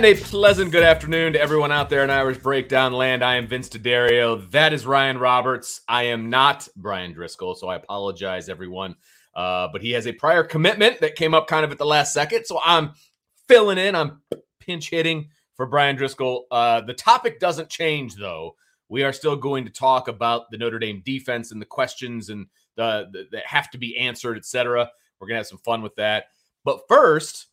And a pleasant good afternoon to everyone out there in Irish Breakdown Land. I am Vince D'Addario. That is Ryan Roberts. I am not Brian Driscoll, so I apologize, everyone. Uh, but he has a prior commitment that came up kind of at the last second, so I'm filling in. I'm pinch hitting for Brian Driscoll. Uh, the topic doesn't change, though. We are still going to talk about the Notre Dame defense and the questions and the, the that have to be answered, etc. We're gonna have some fun with that. But first,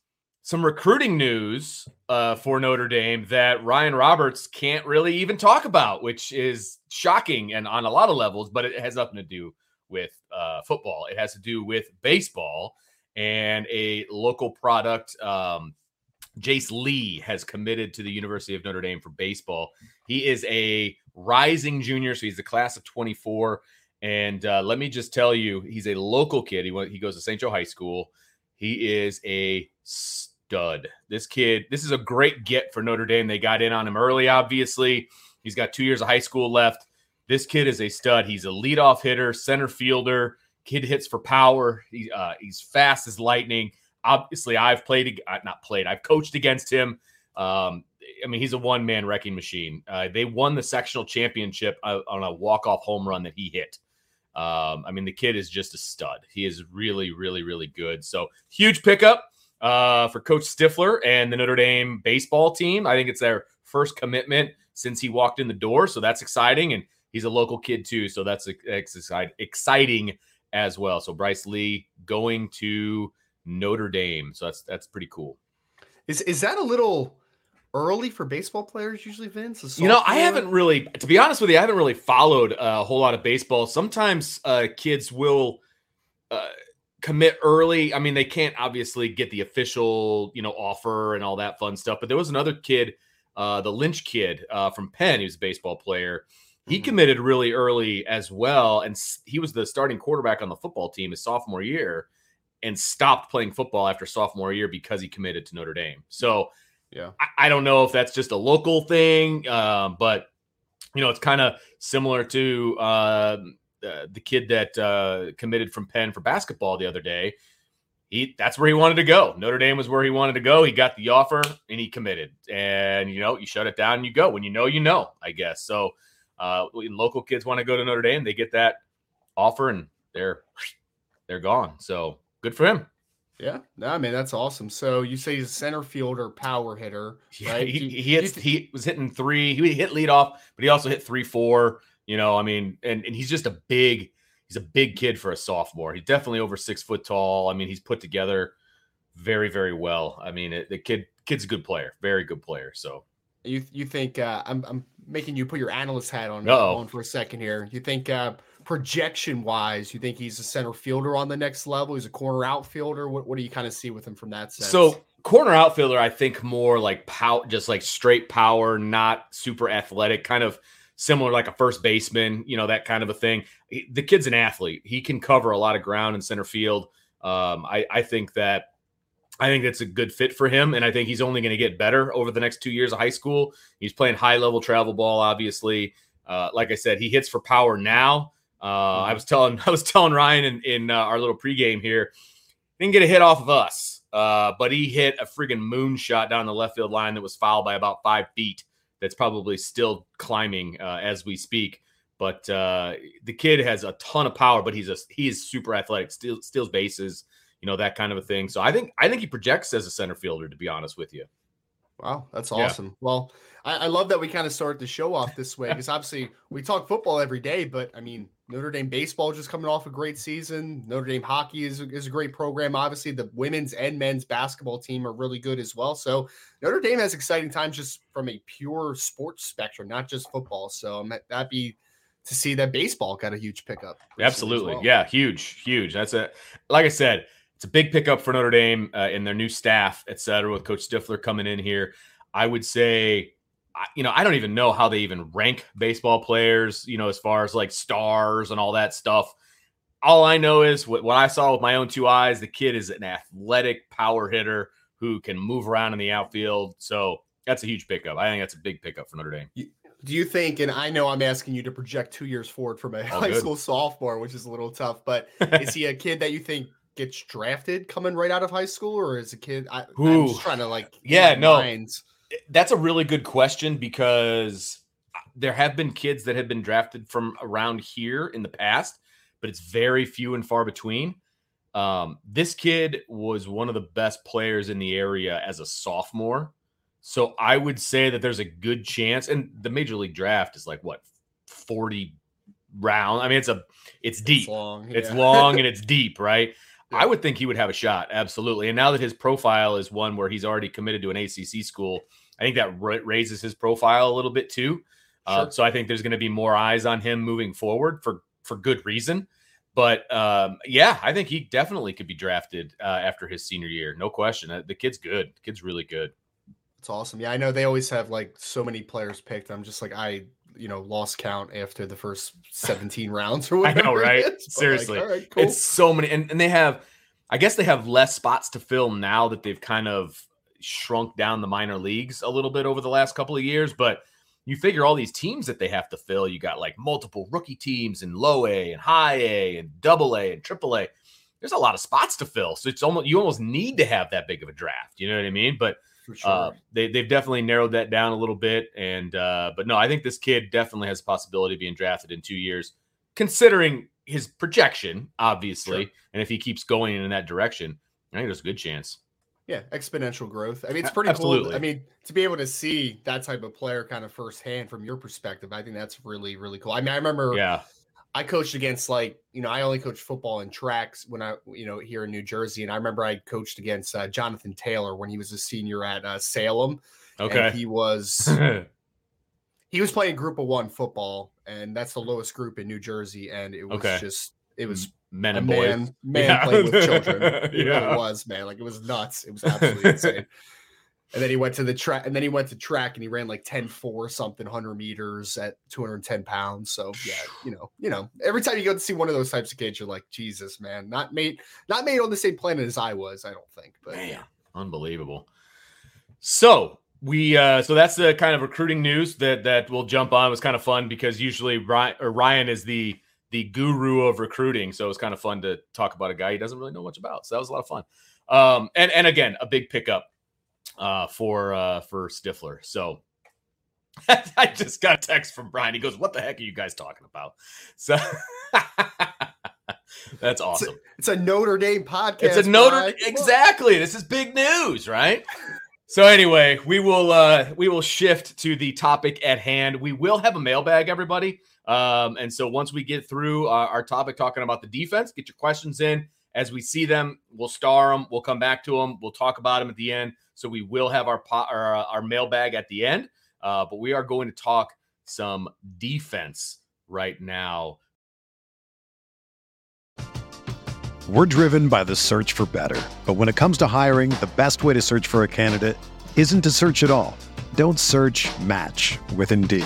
some recruiting news uh, for Notre Dame that Ryan Roberts can't really even talk about, which is shocking and on a lot of levels, but it has nothing to do with uh, football. It has to do with baseball and a local product. Um, Jace Lee has committed to the University of Notre Dame for baseball. He is a rising junior, so he's the class of 24. And uh, let me just tell you, he's a local kid. He went, he goes to St. Joe High School. He is a stud. This kid, this is a great get for Notre Dame. They got in on him early, obviously. He's got two years of high school left. This kid is a stud. He's a leadoff hitter, center fielder. Kid hits for power. He, uh, he's fast as lightning. Obviously, I've played, uh, not played, I've coached against him. Um, I mean, he's a one man wrecking machine. Uh, they won the sectional championship uh, on a walk off home run that he hit. Um, I mean, the kid is just a stud. He is really, really, really good. So, huge pickup uh, for Coach Stiffler and the Notre Dame baseball team. I think it's their first commitment since he walked in the door, so that's exciting. And he's a local kid too, so that's exciting as well. So Bryce Lee going to Notre Dame, so that's that's pretty cool. Is is that a little early for baseball players usually, Vince? You know, I haven't really, to be honest with you, I haven't really followed a whole lot of baseball. Sometimes uh, kids will. Uh, commit early. I mean, they can't obviously get the official, you know, offer and all that fun stuff. But there was another kid, uh, the Lynch kid uh, from Penn, he was a baseball player. He mm-hmm. committed really early as well, and he was the starting quarterback on the football team his sophomore year, and stopped playing football after sophomore year because he committed to Notre Dame. So, yeah, I, I don't know if that's just a local thing, uh, but you know, it's kind of similar to uh, the kid that uh, committed from Penn for basketball the other day. He that's where he wanted to go. Notre Dame was where he wanted to go. He got the offer and he committed. And you know, you shut it down and you go. When you know, you know. I guess so. Uh, when local kids want to go to Notre Dame, they get that offer and they're they're gone. So good for him. Yeah, no, I mean that's awesome. So you say he's a center fielder, power hitter, yeah, right? He, he, hits, he was hitting three. He hit lead off, but he also hit three, four. You know, I mean, and, and he's just a big, he's a big kid for a sophomore. He's definitely over six foot tall. I mean, he's put together very, very well. I mean, it, the kid, kid's a good player, very good player. So you you think uh, I'm I'm making you put your analyst hat on, on for a second here. You think uh, projection wise, you think he's a center fielder on the next level? He's a corner outfielder. What what do you kind of see with him from that sense? So corner outfielder, I think more like power, just like straight power, not super athletic, kind of similar like a first baseman, you know, that kind of a thing. The kid's an athlete. He can cover a lot of ground in center field. Um, I, I think that I think that's a good fit for him, and I think he's only going to get better over the next two years of high school. He's playing high level travel ball, obviously. Uh, like I said, he hits for power now. Uh, I was telling I was telling Ryan in, in uh, our little pregame here, didn't get a hit off of us, uh, but he hit a friggin' moonshot down the left field line that was fouled by about five feet. That's probably still climbing uh, as we speak. But uh, the kid has a ton of power, but he's a he is super athletic, steals, steals bases you know that kind of a thing. So I think I think he projects as a center fielder. To be honest with you. Wow, that's awesome. Yeah. Well, I, I, love that we kind of started the show off this way because obviously we talk football every day, but I mean Notre Dame baseball just coming off a great season. Notre Dame hockey is, is a great program. Obviously, the women's and men's basketball team are really good as well. So Notre Dame has exciting times just from a pure sports spectrum, not just football. So that'd be to see that baseball got a huge pickup. Absolutely, well. yeah, huge, huge. That's a like I said it's a big pickup for Notre Dame uh, in their new staff, et cetera, with Coach Stiffler coming in here. I would say, you know, I don't even know how they even rank baseball players, you know, as far as like stars and all that stuff. All I know is what, what I saw with my own two eyes the kid is an athletic power hitter who can move around in the outfield. So that's a huge pickup. I think that's a big pickup for Notre Dame. Do you think, and I know I'm asking you to project two years forward from a oh, high good. school sophomore, which is a little tough, but is he a kid that you think gets drafted coming right out of high school, or is a kid? I, am just trying to like, yeah, no, minds. That's a really good question because there have been kids that have been drafted from around here in the past, but it's very few and far between. Um, this kid was one of the best players in the area as a sophomore. So I would say that there's a good chance, and the major league draft is like what 40 round. I mean, it's a it's deep. It's long, yeah. it's long and it's deep, right? I would think he would have a shot, absolutely. And now that his profile is one where he's already committed to an ACC school, I think that raises his profile a little bit too. Uh, sure. Uh, so I think there's going to be more eyes on him moving forward for for good reason. But um, yeah, I think he definitely could be drafted uh, after his senior year, no question. Uh, the kid's good. The kid's really good. It's awesome. Yeah, I know they always have like so many players picked. I'm just like I you know lost count after the first 17 rounds or whatever. I know, right? Seriously, like, cool. it's so many, and, and they have, I guess they have less spots to fill now that they've kind of shrunk down the minor leagues a little bit over the last couple of years, but. You figure all these teams that they have to fill, you got like multiple rookie teams in low A and high A and double A and triple A. There's a lot of spots to fill. So it's almost you almost need to have that big of a draft. You know what I mean? But uh, sure. Uh, they they've definitely narrowed that down a little bit, and uh, but no, I think this kid definitely has a possibility of being drafted in two years, considering his projection, obviously, sure. and if he keeps going in that direction, I think there's a good chance. Yeah, exponential growth. I mean, it's pretty Absolutely. cool. I mean, to be able to see that type of player kind of firsthand from your perspective, I think that's really, really cool. I mean, I remember yeah. I coached against like you know I only coached football and tracks when I you know here in New Jersey, and I remember I coached against uh, Jonathan Taylor when he was a senior at uh, Salem. Okay, he was he was playing Group of One football, and that's the lowest group in New Jersey, and it was okay. just it was men and boys, man, man yeah. playing with children. It yeah. really was, man. Like it was nuts. It was absolutely insane. And then he went to the track, and then he went to track, and he ran like 10 4 something, 100 meters at 210 pounds. So, yeah, you know, you know, every time you go to see one of those types of kids, you're like, Jesus, man, not made, not made on the same planet as I was, I don't think. But man, yeah, unbelievable. So, we uh so that's the kind of recruiting news that that we'll jump on it was kind of fun because usually Ryan or Ryan is the the guru of recruiting so it was kind of fun to talk about a guy he doesn't really know much about so that was a lot of fun um and and again a big pickup uh, for uh, for Stiffler. So I just got a text from Brian. He goes, "What the heck are you guys talking about?" So that's awesome. It's a, it's a, Notre Dame podcast. It's a Notre exactly. This is big news, right? So anyway, we will uh, we will shift to the topic at hand. We will have a mailbag, everybody. Um, and so once we get through our, our topic talking about the defense, get your questions in as we see them. We'll star them. We'll come back to them. We'll talk about them at the end. So we will have our our, uh, our mailbag at the end, uh, but we are going to talk some defense right now. We're driven by the search for better, but when it comes to hiring, the best way to search for a candidate isn't to search at all. Don't search. Match with Indeed.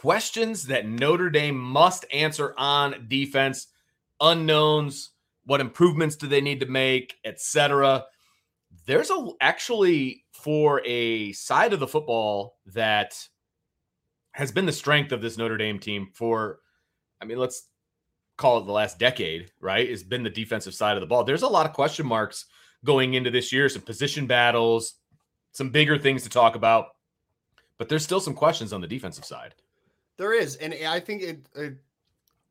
Questions that Notre Dame must answer on defense, unknowns, what improvements do they need to make, etc there's a actually for a side of the football that has been the strength of this Notre Dame team for, I mean, let's call it the last decade, right? Has been the defensive side of the ball. There's a lot of question marks going into this year, some position battles, some bigger things to talk about, but there's still some questions on the defensive side. There is, and I think it, it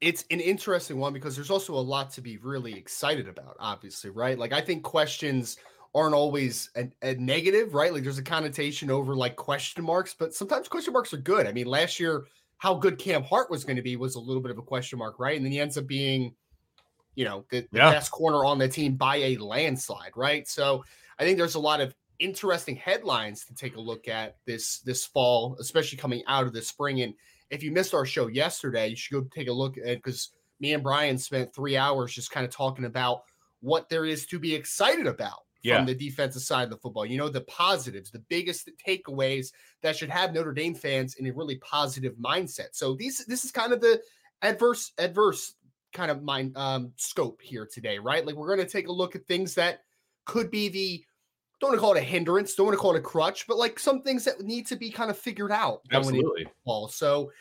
it's an interesting one because there's also a lot to be really excited about. Obviously, right? Like I think questions aren't always a, a, negative, right? Like there's a connotation over like question marks, but sometimes question marks are good. I mean, last year, how good Cam Hart was going to be was a little bit of a question mark, right? And then he ends up being, you know, the, the yeah. best corner on the team by a landslide, right? So I think there's a lot of interesting headlines to take a look at this this fall, especially coming out of the spring. And if you missed our show yesterday, you should go take a look at because me and Brian spent three hours just kind of talking about what there is to be excited about yeah. from the defensive side of the football. You know, the positives, the biggest takeaways that should have Notre Dame fans in a really positive mindset. So these this is kind of the adverse adverse kind of mind um scope here today, right? Like we're going to take a look at things that could be the don't want to call it a hindrance, don't want to call it a crutch, but like some things that need to be kind of figured out. Absolutely. Fall. So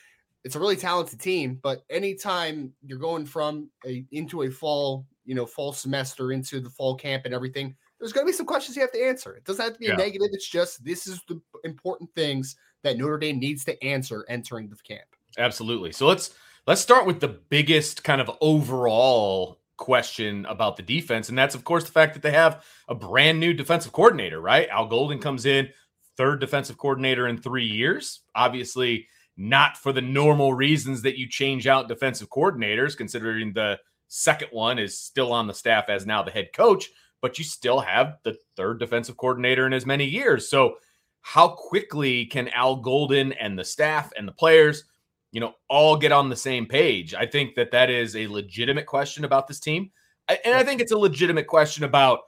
it's a really talented team, but anytime you're going from a into a fall, you know, fall semester into the fall camp and everything, there's going to be some questions you have to answer. It doesn't have to be yeah. a negative. It's just this is the important things that Notre Dame needs to answer entering the camp. Absolutely. So let's let's start with the biggest kind of overall question about the defense, and that's of course the fact that they have a brand new defensive coordinator. Right, Al Golden comes in, third defensive coordinator in three years. Obviously, not for the normal reasons that you change out defensive coordinators, considering the second one is still on the staff as now the head coach but you still have the third defensive coordinator in as many years. So, how quickly can Al Golden and the staff and the players, you know, all get on the same page? I think that that is a legitimate question about this team. And I think it's a legitimate question about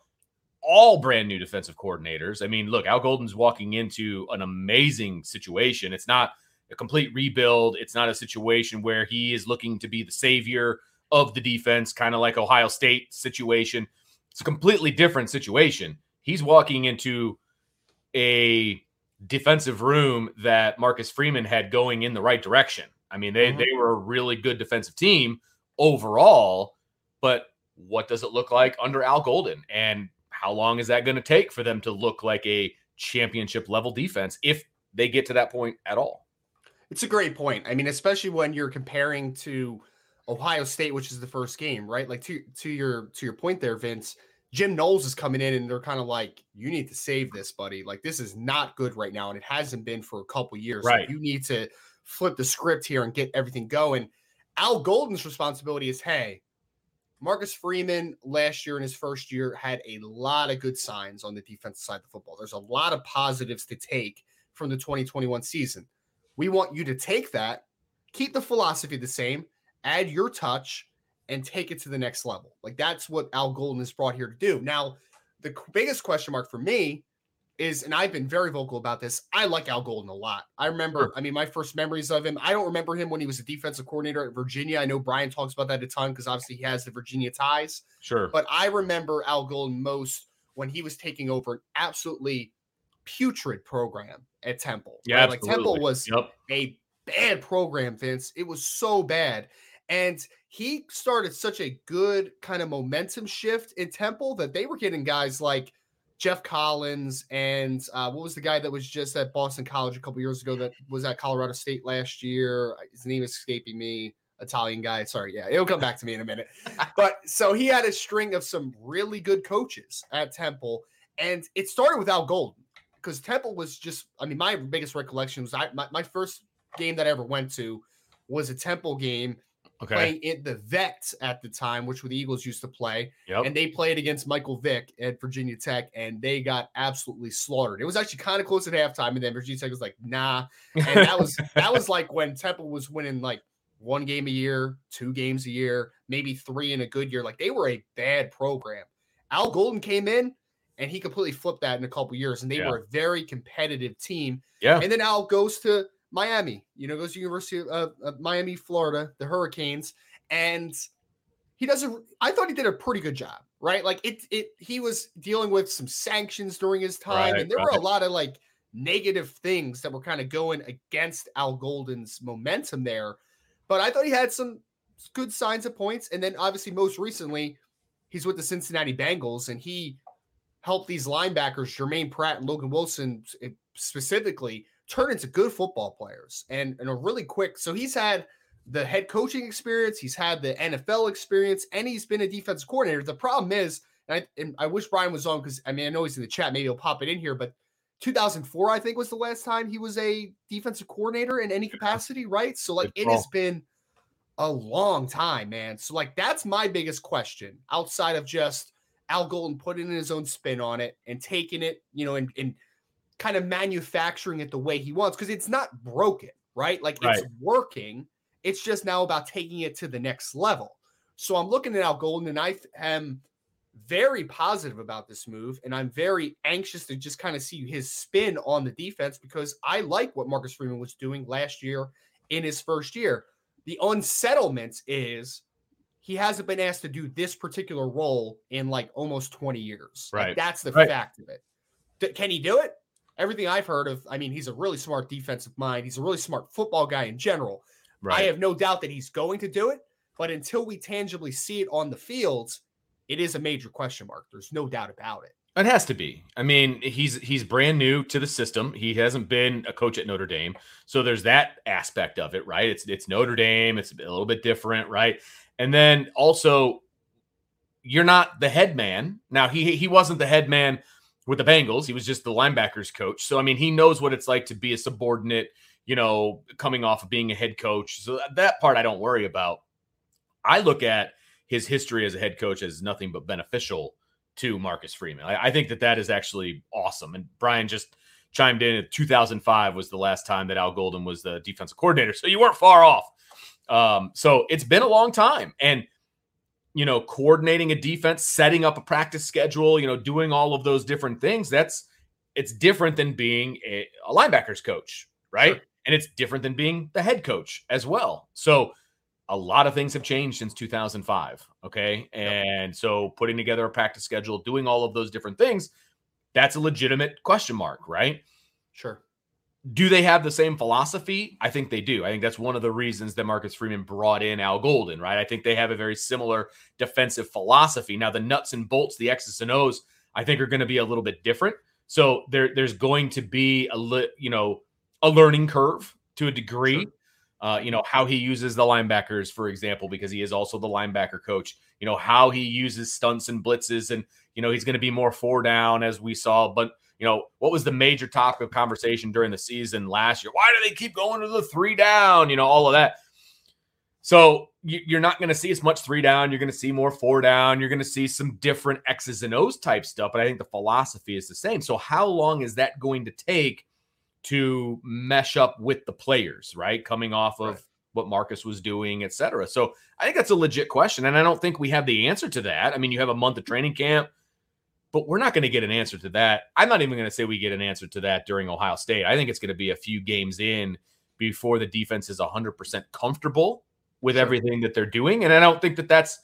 all brand new defensive coordinators. I mean, look, Al Golden's walking into an amazing situation. It's not a complete rebuild, it's not a situation where he is looking to be the savior of the defense, kind of like Ohio State situation. It's a completely different situation. He's walking into a defensive room that Marcus Freeman had going in the right direction. I mean, they, mm-hmm. they were a really good defensive team overall, but what does it look like under Al Golden? And how long is that going to take for them to look like a championship level defense if they get to that point at all? It's a great point. I mean, especially when you're comparing to Ohio State, which is the first game, right? Like to to your to your point there, Vince. Jim Knowles is coming in and they're kind of like, you need to save this, buddy. Like this is not good right now, and it hasn't been for a couple years. Right. Like, you need to flip the script here and get everything going. Al Golden's responsibility is, hey, Marcus Freeman last year in his first year had a lot of good signs on the defensive side of the football. There's a lot of positives to take from the 2021 season. We want you to take that, keep the philosophy the same, add your touch, and take it to the next level. Like that's what Al Golden is brought here to do. Now, the biggest question mark for me is, and I've been very vocal about this. I like Al Golden a lot. I remember, I mean, my first memories of him. I don't remember him when he was a defensive coordinator at Virginia. I know Brian talks about that a ton because obviously he has the Virginia ties. Sure. But I remember Al Golden most when he was taking over an absolutely putrid program at Temple. Yeah, right? like Temple was yep. a bad program, Vince. It was so bad. And he started such a good kind of momentum shift in Temple that they were getting guys like Geoff Collins and uh, what was the guy that was just at Boston College a couple years ago that was at Colorado State last year? His name is escaping me. Italian guy. Sorry, yeah, it'll come back to me in a minute. But so he had a string of some really good coaches at Temple, and it started with Al Golden because Temple was just. I mean, my biggest recollection was I my, my first game that I ever went to was a Temple game Okay. playing in the Vets at the time, which were the Eagles used to play. Yep. And they played against Michael Vick at Virginia Tech, and they got absolutely slaughtered. It was actually kind of close at halftime, and then Virginia Tech was like, "Nah." And that was that was like when Temple was winning like one game a year, two games a year, maybe three in a good year. Like they were a bad program. Al Golden came in, and he completely flipped that in a couple years, and they Yeah. were a very competitive team. yeah. And then Al goes to Miami, you know, goes to University of, of Miami, Florida, the Hurricanes, and he does a. I thought he did a pretty good job, right? Like it, it. He was dealing with some sanctions during his time, Right, and there were a lot of like negative things that were kind of going against Al Golden's momentum there. But I thought he had some good signs of points, and then obviously most recently, he's with the Cincinnati Bengals, and he helped these linebackers, Germaine Pratt and Logan Wilson eh, specifically, turn into good football players and, and a really quick. So he's had the head coaching experience, he's had the NFL experience, and he's been a defensive coordinator. The problem is, and I, and I wish Brian was on because I mean, I know he's in the chat, maybe he'll pop it in here, but 2004, I think, was the last time he was a defensive coordinator in any capacity, right? So, like, it has been a long time, man. So, like, that's my biggest question outside of just Al Golden putting in his own spin on it and taking it, you know, and, and kind of manufacturing it the way he wants because it's not broken, right? Like, it's working. It's just now about taking it to the next level. So, I'm looking at Al Golden and I am very positive about this move, and I'm very anxious to just kind of see his spin on the defense because I like what Marcus Freeman was doing last year in his first year. The unsettlement is he hasn't been asked to do this particular role in like almost 20 years. Like, Right. that's the Right. fact of it. Can he do it? Everything I've heard of, I mean, he's a really smart defensive mind. He's a really smart football guy in general. I have no doubt that he's going to do it, but until we tangibly see it on the fields, it is a major question mark. There's no doubt about it. It has to be. I mean, he's he's brand new to the system. He hasn't been a coach at Notre Dame, so there's that aspect of it, right? It's it's Notre Dame. It's a little bit different, right? And then also, you're not the head man. Now he he wasn't the head man with the Bengals. He was just the linebackers coach. So I mean, he knows what it's like to be a subordinate. You know, coming off of being a head coach. So that- part I don't worry about. I look at his history as a head coach as nothing but beneficial to Marcus Freeman. I, I think that that is actually awesome. And Brian just chimed in. 2005 was the last time that Al Golden was the defensive coordinator, so you weren't far off. Um, so it's been a long time, and you know, coordinating a defense, setting up a practice schedule, you know, doing all of those different things. That's it's different than being a, a linebackers coach, right? Sure. And it's different than being the head coach as well. So a lot of things have changed since 2005. Okay. And so putting together a practice schedule, doing all of those different things, that's a legitimate question mark, right? Sure. Do they have the same philosophy? I think they do. I think that's one of the reasons that Marcus Freeman brought in Al Golden, right? I think they have a very similar defensive philosophy. Now, the nuts and bolts, the X's and O's, I think are going to be a little bit different. So there, there's going to be a li- you know, a learning curve to a degree. Sure. Uh, you know, how he uses the linebackers, for example, because he is also the linebacker coach. You know, how he uses stunts and blitzes, and, you know, he's going to be more four down as we saw. But, you know, what was the major topic of conversation during the season last year? Why do they keep going to the three down? You know, all of that. So you're not going to see as much three down. You're going to see more four down. You're going to see some different X's and O's type stuff. But I think the philosophy is the same. So how long is that going to take to mesh up with the players, right? Coming off of right. what Marcus was doing, et cetera. So I think that's a legit question. And I don't think we have the answer to that. I mean, you have a month of training camp, but we're not going to get an answer to that. I'm not even going to say we get an answer to that during Ohio State. I think it's going to be a few games in before the defense is 100% comfortable with sure. everything that they're doing. And I don't think that that's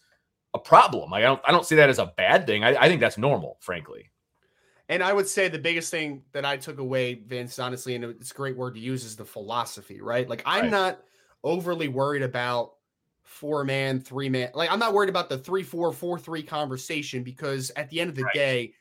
a problem. I don't I don't see that as a bad thing. I, I think that's normal, frankly. And I would say the biggest thing that I took away, Vince, honestly, and it's a great word to use, is the philosophy, right? Like I'm right. not overly worried about four man, three man. Like I'm not worried about the three, four, four, three conversation because at the end of the right. day,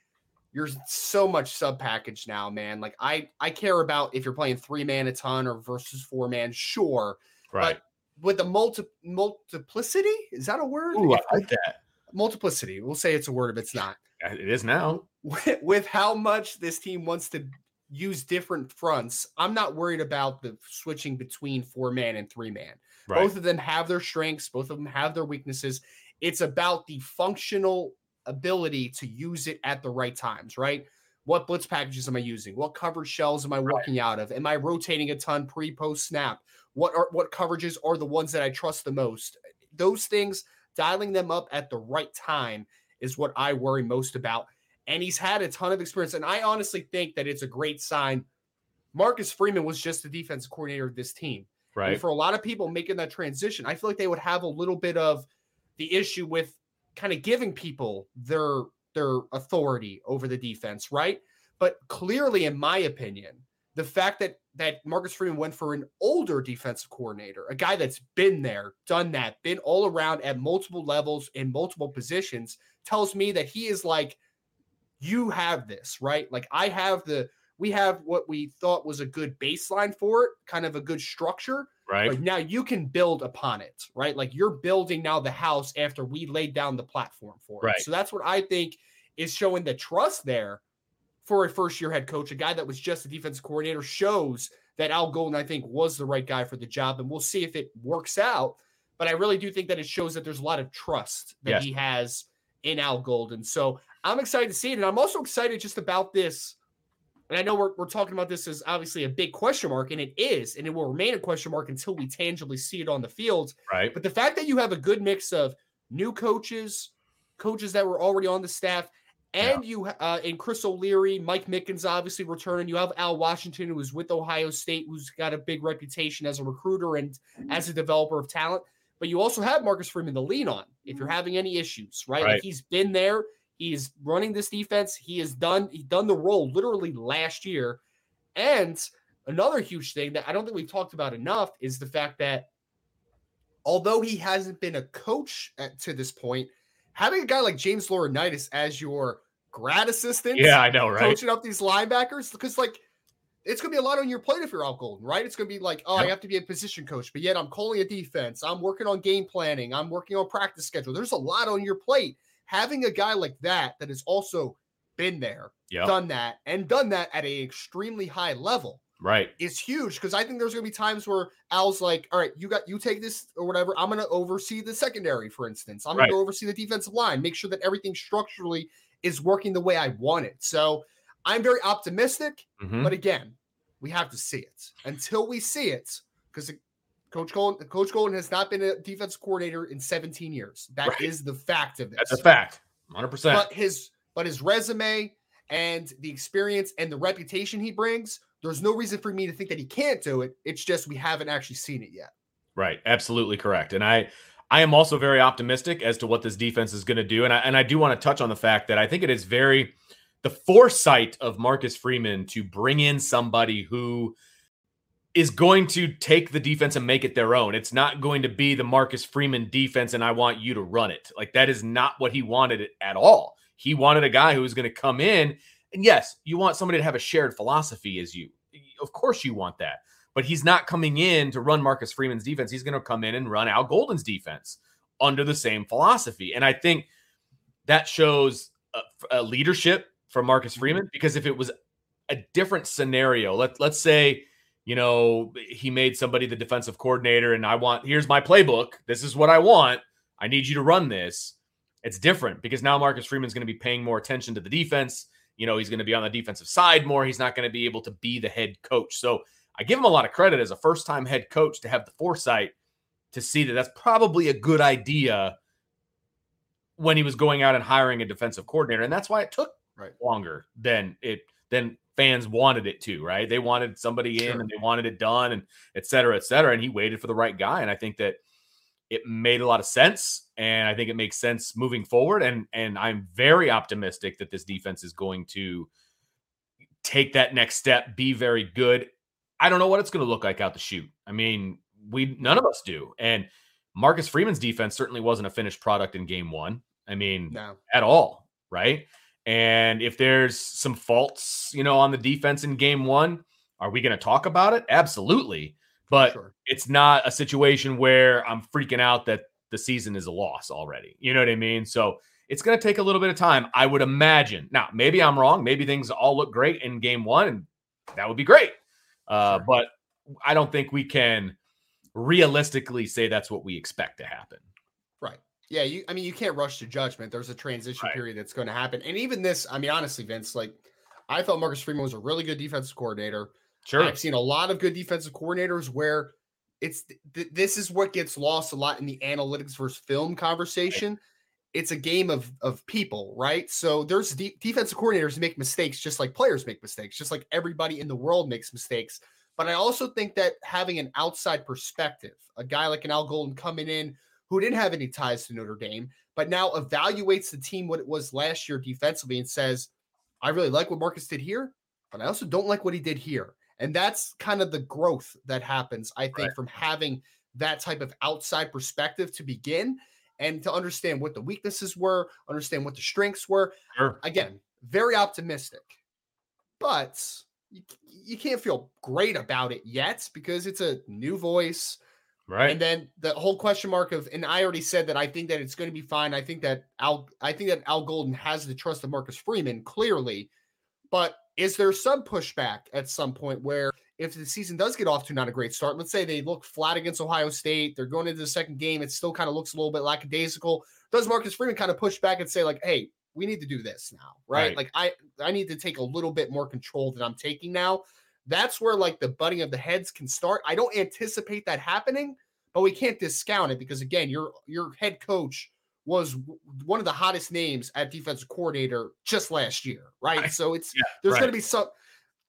you're so much sub package now, man. Like I I care about if you're playing three man a ton or versus four man, sure. Right. But with the multi multiplicity. Is that a word? Ooh, I like that. Multiplicity. We'll say it's a word if it's not. It is now. With, with how much this team wants to use different fronts, I'm not worried about the switching between four man and three man. Right. Both of them have their strengths, both of them have their weaknesses. It's about the functional ability to use it at the right times, right? What blitz packages am I using? What coverage shells am I working right. out of? Am I rotating a ton pre post snap? What are what coverages are the ones that I trust the most? Those things, dialing them up at the right time is what I worry most about. And he's had a ton of experience. And I honestly think that it's a great sign. Marcus Freeman was just the defensive coordinator of this team. Right. And for a lot of people making that transition, I feel like they would have a little bit of the issue with kind of giving people their their authority over the defense, right? But clearly, in my opinion, the fact that that Marcus Freeman went for an older defensive coordinator, a guy that's been there, done that, been all around at multiple levels in multiple positions, tells me that he is like, you have this, right? Like I have the, we have what we thought was a good baseline for it, kind of a good structure. Right. Like now you can build upon it, right? Like you're building now the house after we laid down the platform for it. Right. So that's what I think is showing the trust there for a first year head coach, a guy that was just a defensive coordinator, shows that Al Golden, I think, was the right guy for the job. And we'll see if it works out. But I really do think that it shows that there's a lot of trust that yes. he has in Al Golden. So I'm excited to see it. And I'm also excited just about this. And I know we're, we're talking about this as obviously a big question mark, and it is, and it will remain a question mark until we tangibly see it on the field. Right. But the fact that you have a good mix of new coaches, coaches that were already on the staff, and yeah. you uh in Chris O'Leary, Mike Mickens obviously returning. You have Al Washington, who was with Ohio State, who's got a big reputation as a recruiter and as a developer of talent. But you also have Marcus Freeman to lean on if you're having any issues, right? right. Like he's been there. He's running this defense. He has done he's done the role literally last year. And another huge thing that I don't think we've talked about enough is the fact that although he hasn't been a coach at, to this point, having a guy like James Laurinaitis as your grad assistant. Yeah, I know, right? Coaching up these linebackers because like it's gonna be a lot on your plate if you're Al Golden, right? It's gonna be like, oh, yep. I have to be a position coach, but yet I'm calling a defense. I'm working on game planning. I'm working on practice schedule. There's a lot on your plate. Having a guy like that that has also been there, yep. done that, and done that at an extremely high level right. is huge because i think there's going to be times where al's like all right you got you take this or whatever i'm going to oversee the secondary for instance. I'm going to oversee the defensive line make sure that everything structurally is working the way i want it. So i'm very optimistic mm-hmm. but again we have to see it. Until we see it because coach golden coach golden has not been a defense coordinator in 17 years That right. is the fact of this that's a fact 100% but his but his resume and the experience and the reputation he brings there's no reason for me to think that he can't do it. It's just we haven't actually seen it yet. Right. Absolutely correct. And I I am also very optimistic as to what this defense is going to do. And I, and I do want to touch on the fact that I think it is very the foresight of Marcus Freeman to bring in somebody who is going to take the defense and make it their own. It's not going to be the Marcus Freeman defense and I want you to run it. Like that is not what he wanted at all. He wanted a guy who was going to come in and yes, you want somebody to have a shared philosophy as you. Of course, you want that. but he's not coming in to run Marcus Freeman's defense. He's going to come in and run Al Golden's defense under the same philosophy. And I think that shows a, a leadership from Marcus mm-hmm. Freeman because if it was a different scenario, let let's say you know he made somebody the defensive coordinator and I want here's my playbook. This is what I want. I need you to run this. It's different because now Marcus Freeman's going to be paying more attention to the defense. You know, he's going to be on the defensive side more. He's not going to be able to be the head coach. So I give him a lot of credit as a first time head coach to have the foresight to see that that's probably a good idea when he was going out and hiring a defensive coordinator. And that's why it took right. longer than it than fans wanted it to, right? They wanted somebody sure. in and they wanted it done and et cetera, et cetera. And he waited for the right guy. And I think that it made a lot of sense. And I think it makes sense moving forward. And and I'm very optimistic that this defense is going to take that next step, be very good. I don't know what it's going to look like out the shoot. I mean, we none of us do. And Marcus Freeman's defense certainly wasn't a finished product in game one. I mean, no. at all, right? And if there's some faults, you know, on the defense in game one, are we going to talk about it? Absolutely. But sure. it's not a situation where I'm freaking out that the season is a loss already. You know what I mean? So it's going to take a little bit of time, I would imagine. Now, maybe I'm wrong. Maybe things all look great in game one, and that would be great. Uh, sure. But I don't think we can realistically say that's what we expect to happen. Yeah, you I mean you can't rush to judgment. There's a transition right. period that's going to happen. And even this, I mean honestly, Vince, like I thought Marcus Freeman was a really good defensive coordinator. Sure. I've seen a lot of good defensive coordinators where it's th- this is what gets lost a lot in the analytics versus film conversation. Right. It's a game of of people, right? So there's mm-hmm. de- defensive coordinators make mistakes just like players make mistakes, just like everybody in the world makes mistakes. But I also think that having an outside perspective, a guy like an Al Golden coming in who didn't have any ties to Notre Dame, but now evaluates the team what it was last year defensively and says, I really like what Marcus did here, but I also don't like what he did here. And that's kind of the growth that happens, I think, right. from having that type of outside perspective to begin and to understand what the weaknesses were, understand what the strengths were. Sure. Again, very optimistic. But you, you can't feel great about it yet because it's a new voice. Right. And then the whole question mark of, and I already said that I think that it's going to be fine. I think that Al, I think that Al Golden has the trust of Marcus Freeman clearly, but is there some pushback at some point where if the season does get off to not a great start, let's say they look flat against Ohio State, they're going into the second game, it still kind of looks a little bit lackadaisical. Does Marcus Freeman kind of push back and say like, "Hey, we need to do this now, right? right? Like I I need to take a little bit more control than I'm taking now. That's where like the butting of the heads can start. I don't anticipate that happening, but we can't discount it because again, your your head coach was one of the hottest names at defensive coordinator just last year, right? right. So it's yeah, there's right. going to be some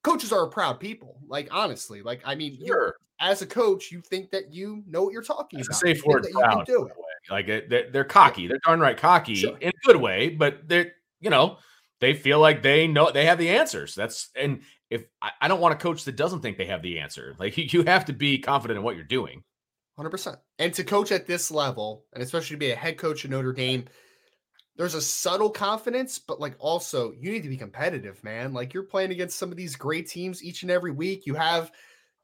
coaches are proud people. Like honestly, like I mean, sure. as a coach, you think that you know what you're talking That's about. A safe word, proud. do it. Like they're, they're cocky. They're darn right cocky sure. in a good way, but they're you know they feel like they know they have the answers. That's and if I, I don't want a coach that doesn't think they have the answer. Like you have to be confident in what you're doing. 100%. And to coach at this level, and especially to be a head coach at Notre Dame, there's a subtle confidence, but like also you need to be competitive, man. Like you're playing against some of these great teams each and every week. You have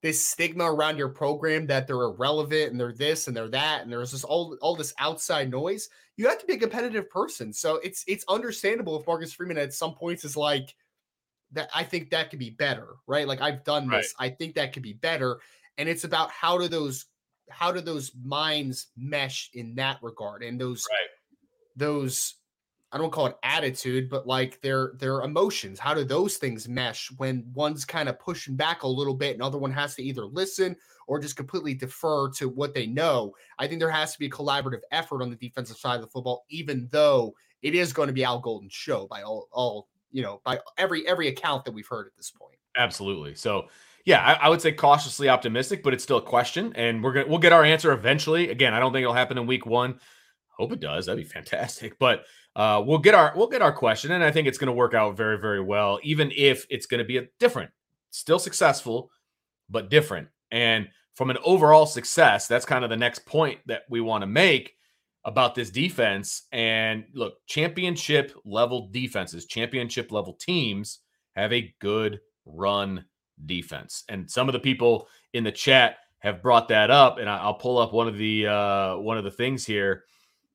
this stigma around your program that they're irrelevant and they're this and they're that and there's this all all this outside noise you have to be a competitive person so it's it's understandable if marcus freeman at some points is like that i think that could be better right like i've done this right. i think that could be better and it's about how do those how do those minds mesh in that regard and those right. those I don't call it attitude, but like their their emotions. How do those things mesh when one's kind of pushing back a little bit and other one has to either listen or just completely defer to what they know? I think there has to be a collaborative effort on the defensive side of the football, even though it is going to be Al Golden's show by all all you know by every every account that we've heard at this point. Absolutely. So yeah, I, I, would say cautiously optimistic, but it's still a question, and we're gonna we'll get our answer eventually. Again, I don't think it'll happen in week one. Hope it does. That'd be fantastic. But uh, we'll get our we'll get our question, and I think it's going to work out very very well, even if it's going to be a different, still successful, but different. And from an overall success, that's kind of the next point that we want to make about this defense. And look, championship level defenses, championship level teams have a good run defense. And some of the people in the chat have brought that up, and I'll pull up one of the uh, one of the things here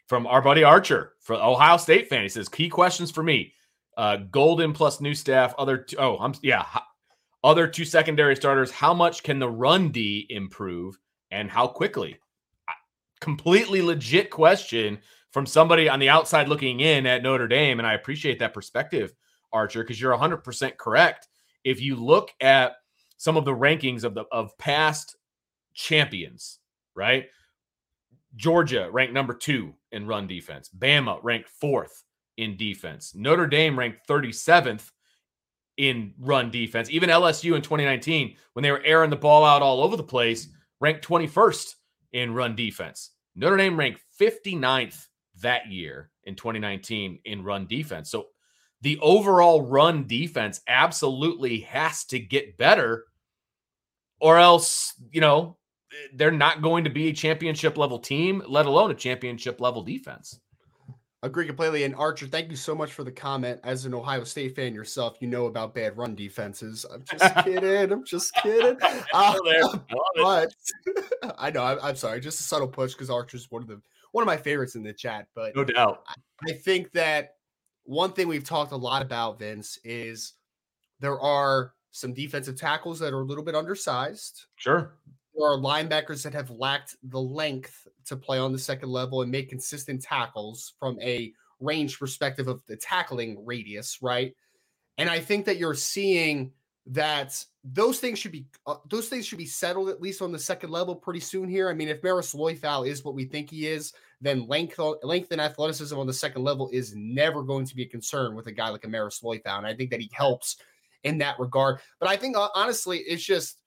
from our buddy Archer for Ohio State fan. He says, "Key questions for me: uh, Golden plus new staff. Other oh, I'm yeah, other two secondary starters. How much can the run D improve, and how quickly?" Completely legit question from somebody on the outside looking in at Notre Dame, and I appreciate that perspective, Archer, because you're 100% correct. If you look at some of the rankings of the of past champions, right? Georgia ranked number two in run defense. Bama ranked fourth in defense. Notre Dame ranked 37th in run defense. Even LSU in 2019, when they were airing the ball out all over the place, ranked 21st in run defense. Notre Dame ranked 59th that year in 2019 in run defense. So the overall run defense absolutely has to get better, or else, you know, they're not going to be a championship level team, let alone a championship level defense. Agree completely. And Archer, thank you so much for the comment. As an Ohio State fan yourself, you know about bad run defenses. I'm just kidding. I'm just kidding. Uh, but I know. I, am sorry. Just a subtle push because Archer's one of the one of my favorites in the chat. But no doubt, I, I think that one thing we've talked a lot about, Vince, is there are some defensive tackles that are a little bit undersized. Sure there are linebackers that have lacked the length to play on the second level and make consistent tackles from a range perspective of the tackling radius, right? And I think that you're seeing that those things should be uh, those things should be settled at least on the second level pretty soon here. I mean, if Marist Liufau is what we think he is, then length length and athleticism on the second level is never going to be a concern with a guy like Marist Liufau, and I think that he helps in that regard. But I think uh, honestly, it's just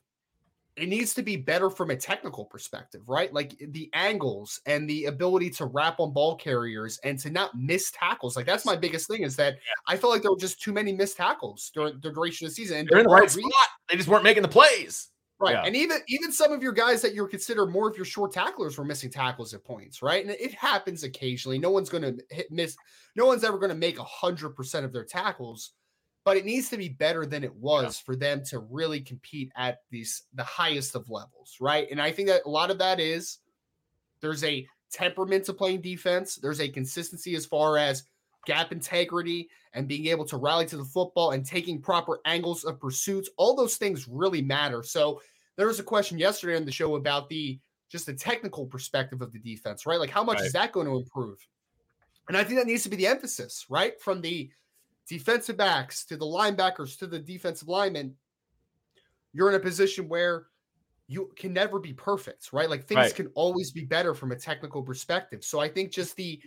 it needs to be better from a technical perspective, right? Like eh, the angles and the ability to wrap on ball carriers and to not miss tackles. Like that's my biggest thing is that. I felt like there were just too many missed tackles during the duration of the season. And They're in the right spot. They just weren't making the plays. Right. Yeah. And even even some of your guys that you consider more of your short tacklers were missing tackles at points, right? And it happens occasionally. No one's gonna hit miss, no one's ever gonna make a hundred percent of their tackles but it needs to be better than it was yeah. for them to really compete at these the highest of levels, right? And I think that a lot of that is there's a temperament to playing defense, there's a consistency as far as gap integrity and being able to rally to the football and taking proper angles of pursuits. All those things really matter. So there was a question yesterday on the show about the just the technical perspective of the defense, right? Like how much right. is that going to improve? And I think that needs to be the emphasis, right? From the defensive backs to the linebackers to the defensive linemen, you're in a position where you can never be perfect, right? Like things right. can always be better from a technical perspective. So I think just the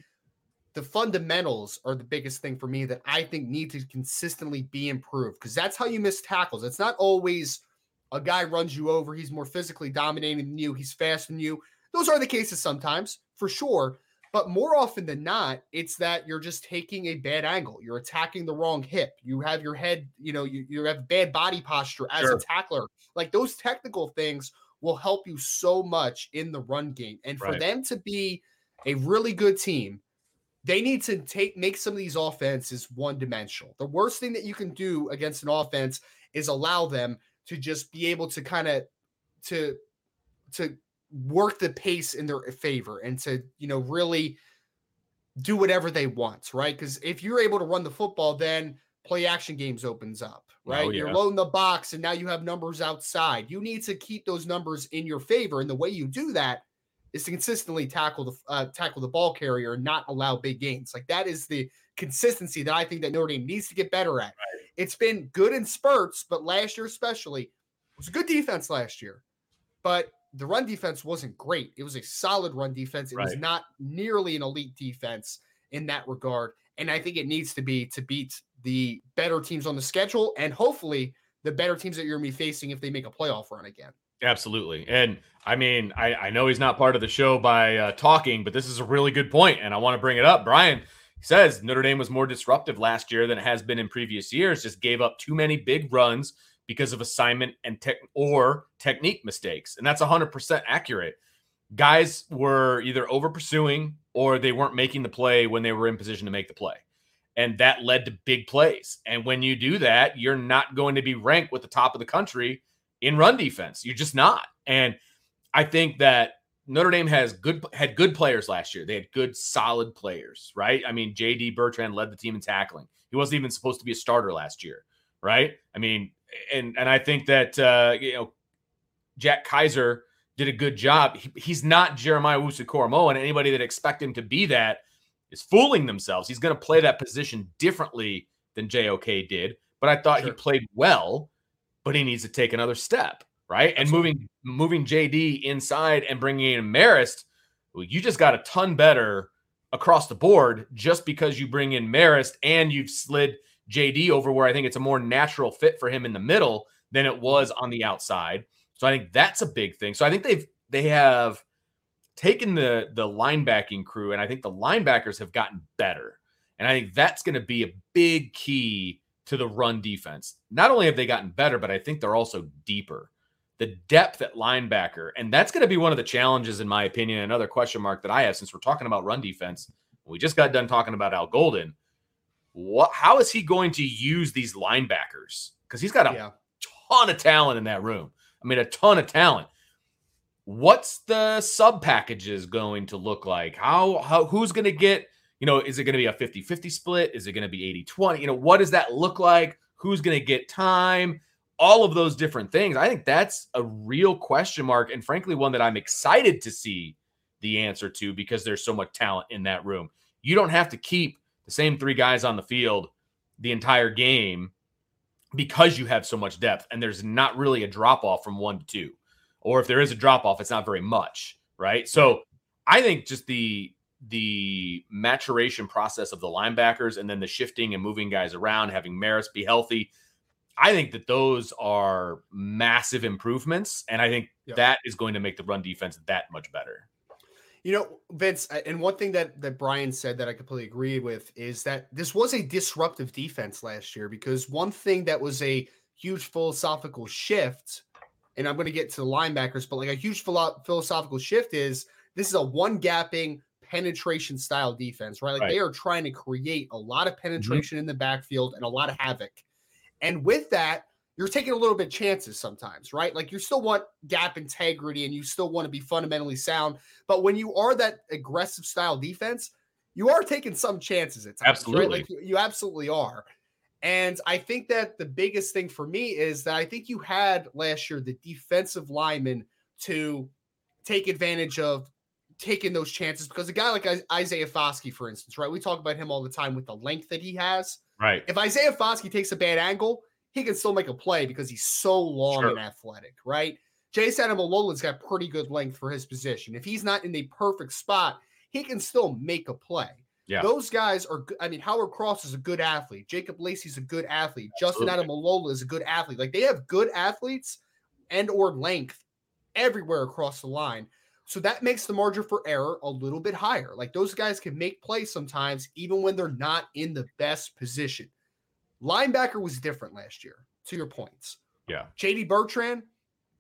the fundamentals are the biggest thing for me that I think need to consistently be improved because that's how you miss tackles. It's not always a guy runs you over, he's more physically dominating than you, he's faster than you. Those are the cases sometimes, for sure. But more often than not, it's that you're just taking a bad angle. You're attacking the wrong hip. You have your head, you know, you, you have bad body posture as sure. a tackler. Like those technical things will help you so much in the run game. And for right. them to be a really good team, they need to take make some of these offenses one dimensional. The worst thing that you can do against an offense is allow them to just be able to kind of to to work the pace in their favor and to, you know, really do whatever they want, right? Because if you're able to run the football, then play action games opens up, right? Oh, yeah. You're loading the box and now you have numbers outside. You need to keep those numbers in your favor. And the way you do that is to consistently tackle the uh, tackle the ball carrier and not allow big gains. Like that is the consistency that I think that Notre Dame needs to get better at. Right. It's been good in spurts, but last year especially, it was a good defense last year. But the run defense wasn't great. It was a solid run defense. It right. was not nearly an elite defense in that regard. And I think it needs to be to beat the better teams on the schedule and hopefully the better teams that you're going to be facing if they make a playoff run again. Absolutely. And I mean, I, I know he's not part of the show by uh, talking, but this is a really good point, and I want to bring it up. Brian says Notre Dame was more disruptive last year than it has been in previous years, just gave up too many big runs because of assignment and tech or technique mistakes. And that's 100% accurate. Guys were either over pursuing or they weren't making the play when they were in position to make the play. And that led to big plays. And when you do that, you're not going to be ranked with the top of the country in run defense. You're just not. And I think that Notre Dame has good had good players last year. They had good, solid players, right? I mean, JD Bertrand led the team in tackling. He wasn't even supposed to be a starter last year, right? I mean, and and I think that uh, you know Jack Kiser did a good job. He, he's not Jeremiah Owusu-Koramoah, and anybody that expect him to be that is fooling themselves. He's going to play that position differently than JOK did, but I thought sure. he played well, but he needs to take another step right? And moving moving JD inside and bringing in Marist, you just got a ton better across the board just because you bring in Marist and you've slid JD over where I think it's a more natural fit for him in the middle than it was on the outside. So I think that's a big thing. So I think they've they have taken the the linebacking crew and I think the linebackers have gotten better. And I think that's going to be a big key to the run defense. Not only have they gotten better, but I think they're also deeper the depth at linebacker. And that's going to be one of the challenges, in my opinion. Another question mark that I have since we're talking about run defense. We just got done talking about Al Golden. What, how is he going to use these linebackers? Because he's got a yeah. ton of talent in that room. I mean, a ton of talent. What's the sub packages going to look like? How, how who's going to get, you know, is it going to be a 50 50 split? Is it going to be 80 20? You know, what does that look like? Who's going to get time? all of those different things. I think that's a real question mark, and frankly, one that I'm excited to see the answer to because there's so much talent in that room. You don't have to keep the same three guys on the field the entire game because you have so much depth, and there's not really a drop off from one to two, or if there is a drop off, it's not very much, right? So I think just the the maturation process of the linebackers and then the shifting and moving guys around, having Maris be healthy I think that those are massive improvements, and I think yep. that is going to make the run defense that much better. You know, Vince, and one thing that that Brian said that I completely agree with is that this was a disruptive defense last year because one thing that was a huge philosophical shift, and I'm going to get to the linebackers, but like a huge philo- philosophical shift is this is a one gapping penetration style defense, right? Like right. they are trying to create a lot of mm-hmm. penetration mm-hmm. in the backfield and a lot of havoc. And with that, you're taking a little bit chances sometimes, right? Like you still want gap integrity and you still want to be fundamentally sound. But when you are that aggressive style defense, you are taking some chances at times. Absolutely. Right? Like you, you absolutely are. And I think that the biggest thing for me is that I think you had last year the defensive lineman to take advantage of taking those chances because a guy like Isaiah Foskey, for instance, right? We talk about him all the time with the length that he has. Right. If Isaiah Foskey takes a bad angle, he can still make a play because he's so long sure. and athletic, right? Jayson Ademilola has got pretty good length for his position. If he's not in the perfect spot, he can still make a play. Yeah. Those guys are I mean, Howard Cross is a good athlete. Jacob Lacey's a good athlete. Absolutely. Justin Ademilola is a good athlete. Like they have good athletes and or length everywhere across the line. So that makes the margin for error a little bit higher. Like those guys can make plays sometimes, even when they're not in the best position. Linebacker was different last year, to your points. Yeah. JD Bertrand,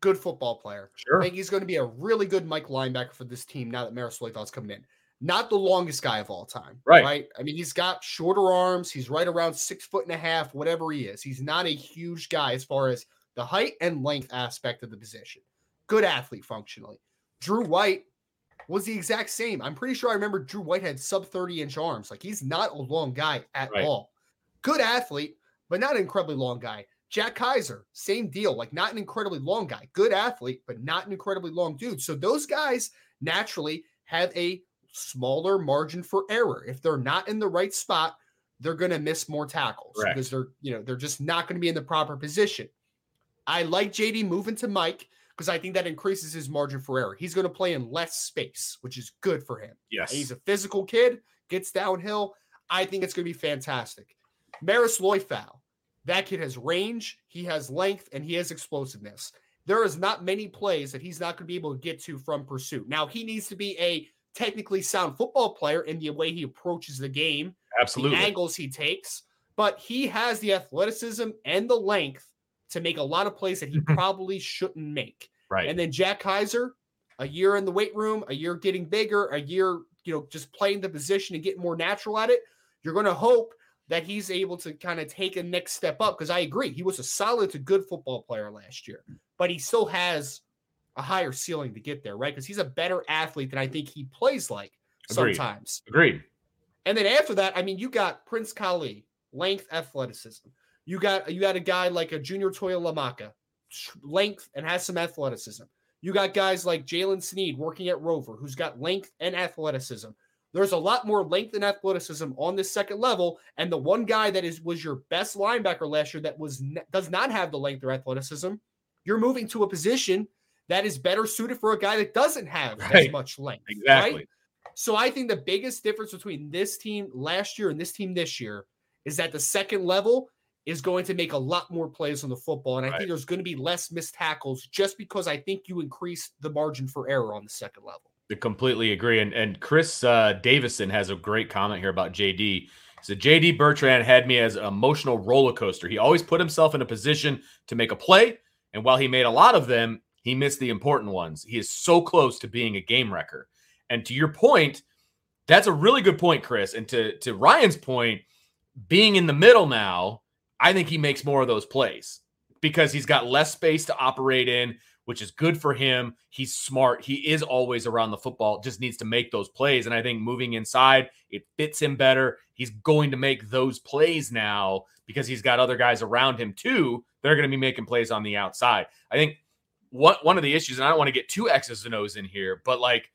good football player. Sure. I think he's going to be a really good Mike linebacker for this team now that Marist Liufau's coming in. Not the longest guy of all time. Right. Right. I mean, he's got shorter arms. He's right around six foot and a half, whatever he is. He's not a huge guy as far as the height and length aspect of the position. Good athlete functionally. Drew White was the exact same. I'm pretty sure I remember Drew White had sub 30 inch arms. Like he's not a long guy at right. all. Good athlete, but not an incredibly long guy. Jack Kiser, same deal. Like not an incredibly long guy. Good athlete, but not an incredibly long dude. So those guys naturally have a smaller margin for error. If they're not in the right spot, they're going to miss more tackles Correct. because they're, you know, they're just not going to be in the proper position. I like JD moving to Mike because I think that increases his margin for error. He's going to play in less space, which is good for him. Yes. he's a physical kid, gets downhill. I think it's going to be fantastic. Marist Liufau, that kid has range, he has length, and he has explosiveness. There is not many plays that he's not going to be able to get to from pursuit. Now, he needs to be a technically sound football player in the way he approaches the game, absolutely, the angles he takes, but he has the athleticism and the length to make a lot of plays that he probably shouldn't make. Right. And then Jack Kiser, a year in the weight room, a year getting bigger, a year, you know, just playing the position and getting more natural at it. You're going to hope that he's able to kind of take a next step up because I agree he was a solid to good football player last year, but he still has a higher ceiling to get there, right? Because he's a better athlete than I think he plays like Agreed. sometimes. Agreed. And then after that, I mean, you got Prince Kollie, length, athleticism. You got you got a guy like a Junior Tuihalamaka, length and has some athleticism. You got guys like Jaylen Sneed working at Rover, who's got length and athleticism. There's a lot more length and athleticism on this second level, and the one guy that is was your best linebacker last year that was does not have the length or athleticism. You're moving to a position that is better suited for a guy that doesn't have right. as much length. Exactly. Right? So I think the biggest difference between this team last year and this team this year is that the second level is going to make a lot more plays on the football. And I right. think there's going to be less missed tackles just because I think you increase the margin for error on the second level. I completely agree. And and Chris uh, Davison has a great comment here about JD. So JD Bertrand had me as an emotional roller coaster. He always put himself in a position to make a play. And while he made a lot of them, he missed the important ones. He is so close to being a game wrecker. And to your point, that's a really good point, Chris. And to, to Ryan's point, being in the middle now, I think he makes more of those plays because he's got less space to operate in, which is good for him. He's smart. He is always around the football, just needs to make those plays. And I think moving inside, it fits him better. He's going to make those plays now because he's got other guys around him too. They're going to be making plays on the outside. I think what one of the issues, and I don't want to get too X's and O's in here, but like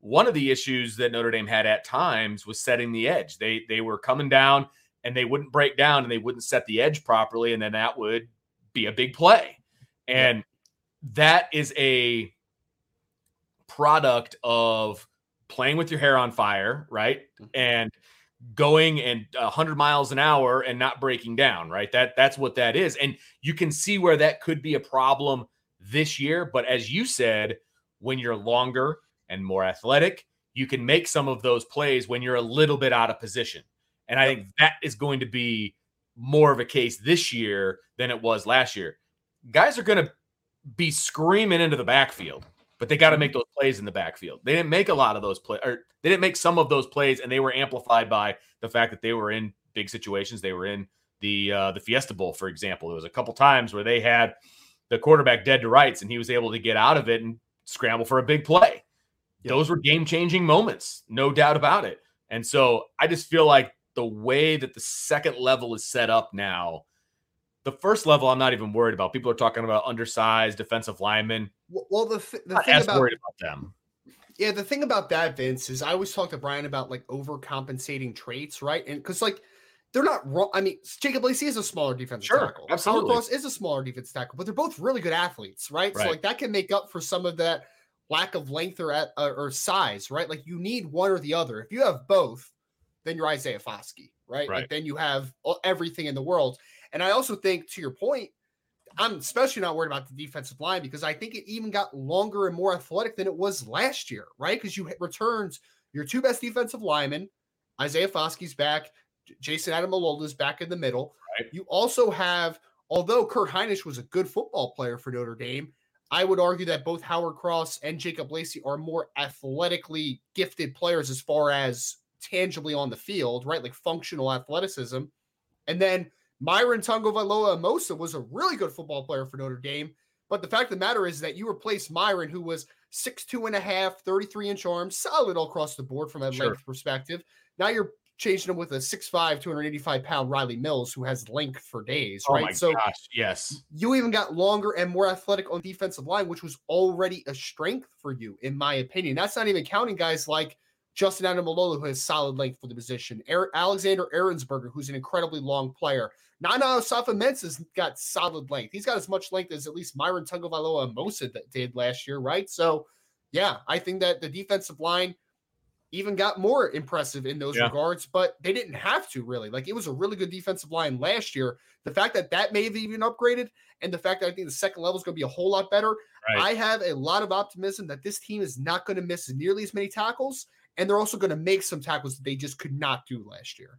one of the issues that Notre Dame had at times was setting the edge. They they were coming down and they wouldn't break down and they wouldn't set the edge properly, and then that would be a big play. And. That is a product of playing with your hair on fire, right? Mm-hmm. And going and 100 miles an hour and not breaking down, right? That that's what that is. And you can see where that could be a problem this year. But as you said, when you're longer and more athletic, you can make some of those plays when you're a little bit out of position. And I think that is going to be more of a case this year than it was last year. Guys are going to be screaming into the backfield, but they got to make those plays in the backfield. They didn't make a lot of those plays, or they didn't make some of those plays, and they were amplified by the fact that they were in big situations. They were in the uh, the Fiesta Bowl, for example. There was a couple times where they had the quarterback dead to rights, and he was able to get out of it and scramble for a big play. Those were game changing moments, no doubt about it. And so I just feel like the way that the second level is set up now, the first level I'm not even worried about. People are talking about undersized defensive linemen. Well, the, th- the thing about worried about them. Yeah, the thing about that, Vince, is I always talk to Brian about like overcompensating traits, right? And because like they're not wrong. I mean, Jacob Lacey is a smaller defensive sure, tackle. Absolutely. Howard Cross is a smaller defensive tackle, but they're both really good athletes, right? right? So like that can make up for some of that lack of length or at, uh, or size, right? Like you need one or the other. If you have both, then you're Isaiah Foskey, right? right. Like then you have everything in the world. And I also think, to your point, I'm especially not worried about the defensive line because I think it even got longer and more athletic than it was last year, right? Because you returned your two best defensive linemen. Isaiah Foskey's back. Jayson Ademilola is back in the middle. Right. You also have, although Kurt Hinish was a good football player for Notre Dame, I would argue that both Howard Cross and Jacob Lacey are more athletically gifted players as far as tangibly on the field, right? Like functional athleticism. And then Myron Tagovailoa Amosa was a really good football player for Notre Dame. But the fact of the matter is that you replaced Myron, who was six two and a half, 33 inch arms, solid all across the board from a sure. length perspective. Now you're changing him with a 6'5, 285 pound Riley Mills, who has length for days, oh right? so, gosh, yes. You even got longer and more athletic on defensive line, which was already a strength for you, in my opinion. That's not even counting guys like Justin Ademilola, who has solid length for the position. Alexander Ehrensberger, who's an incredibly long player. Nana Osafo has got solid length. He's got as much length as at least Myron Tagovailoa Amosa did last year, right? So, yeah, I think that the defensive line even got more impressive in those yeah. regards, but they didn't have to really. Like it was a really good defensive line last year. The fact that that may have even upgraded, and the fact that I think the second level is going to be a whole lot better, right. I have a lot of optimism that this team is not going to miss nearly as many tackles and they're also going to make some tackles that they just could not do last year.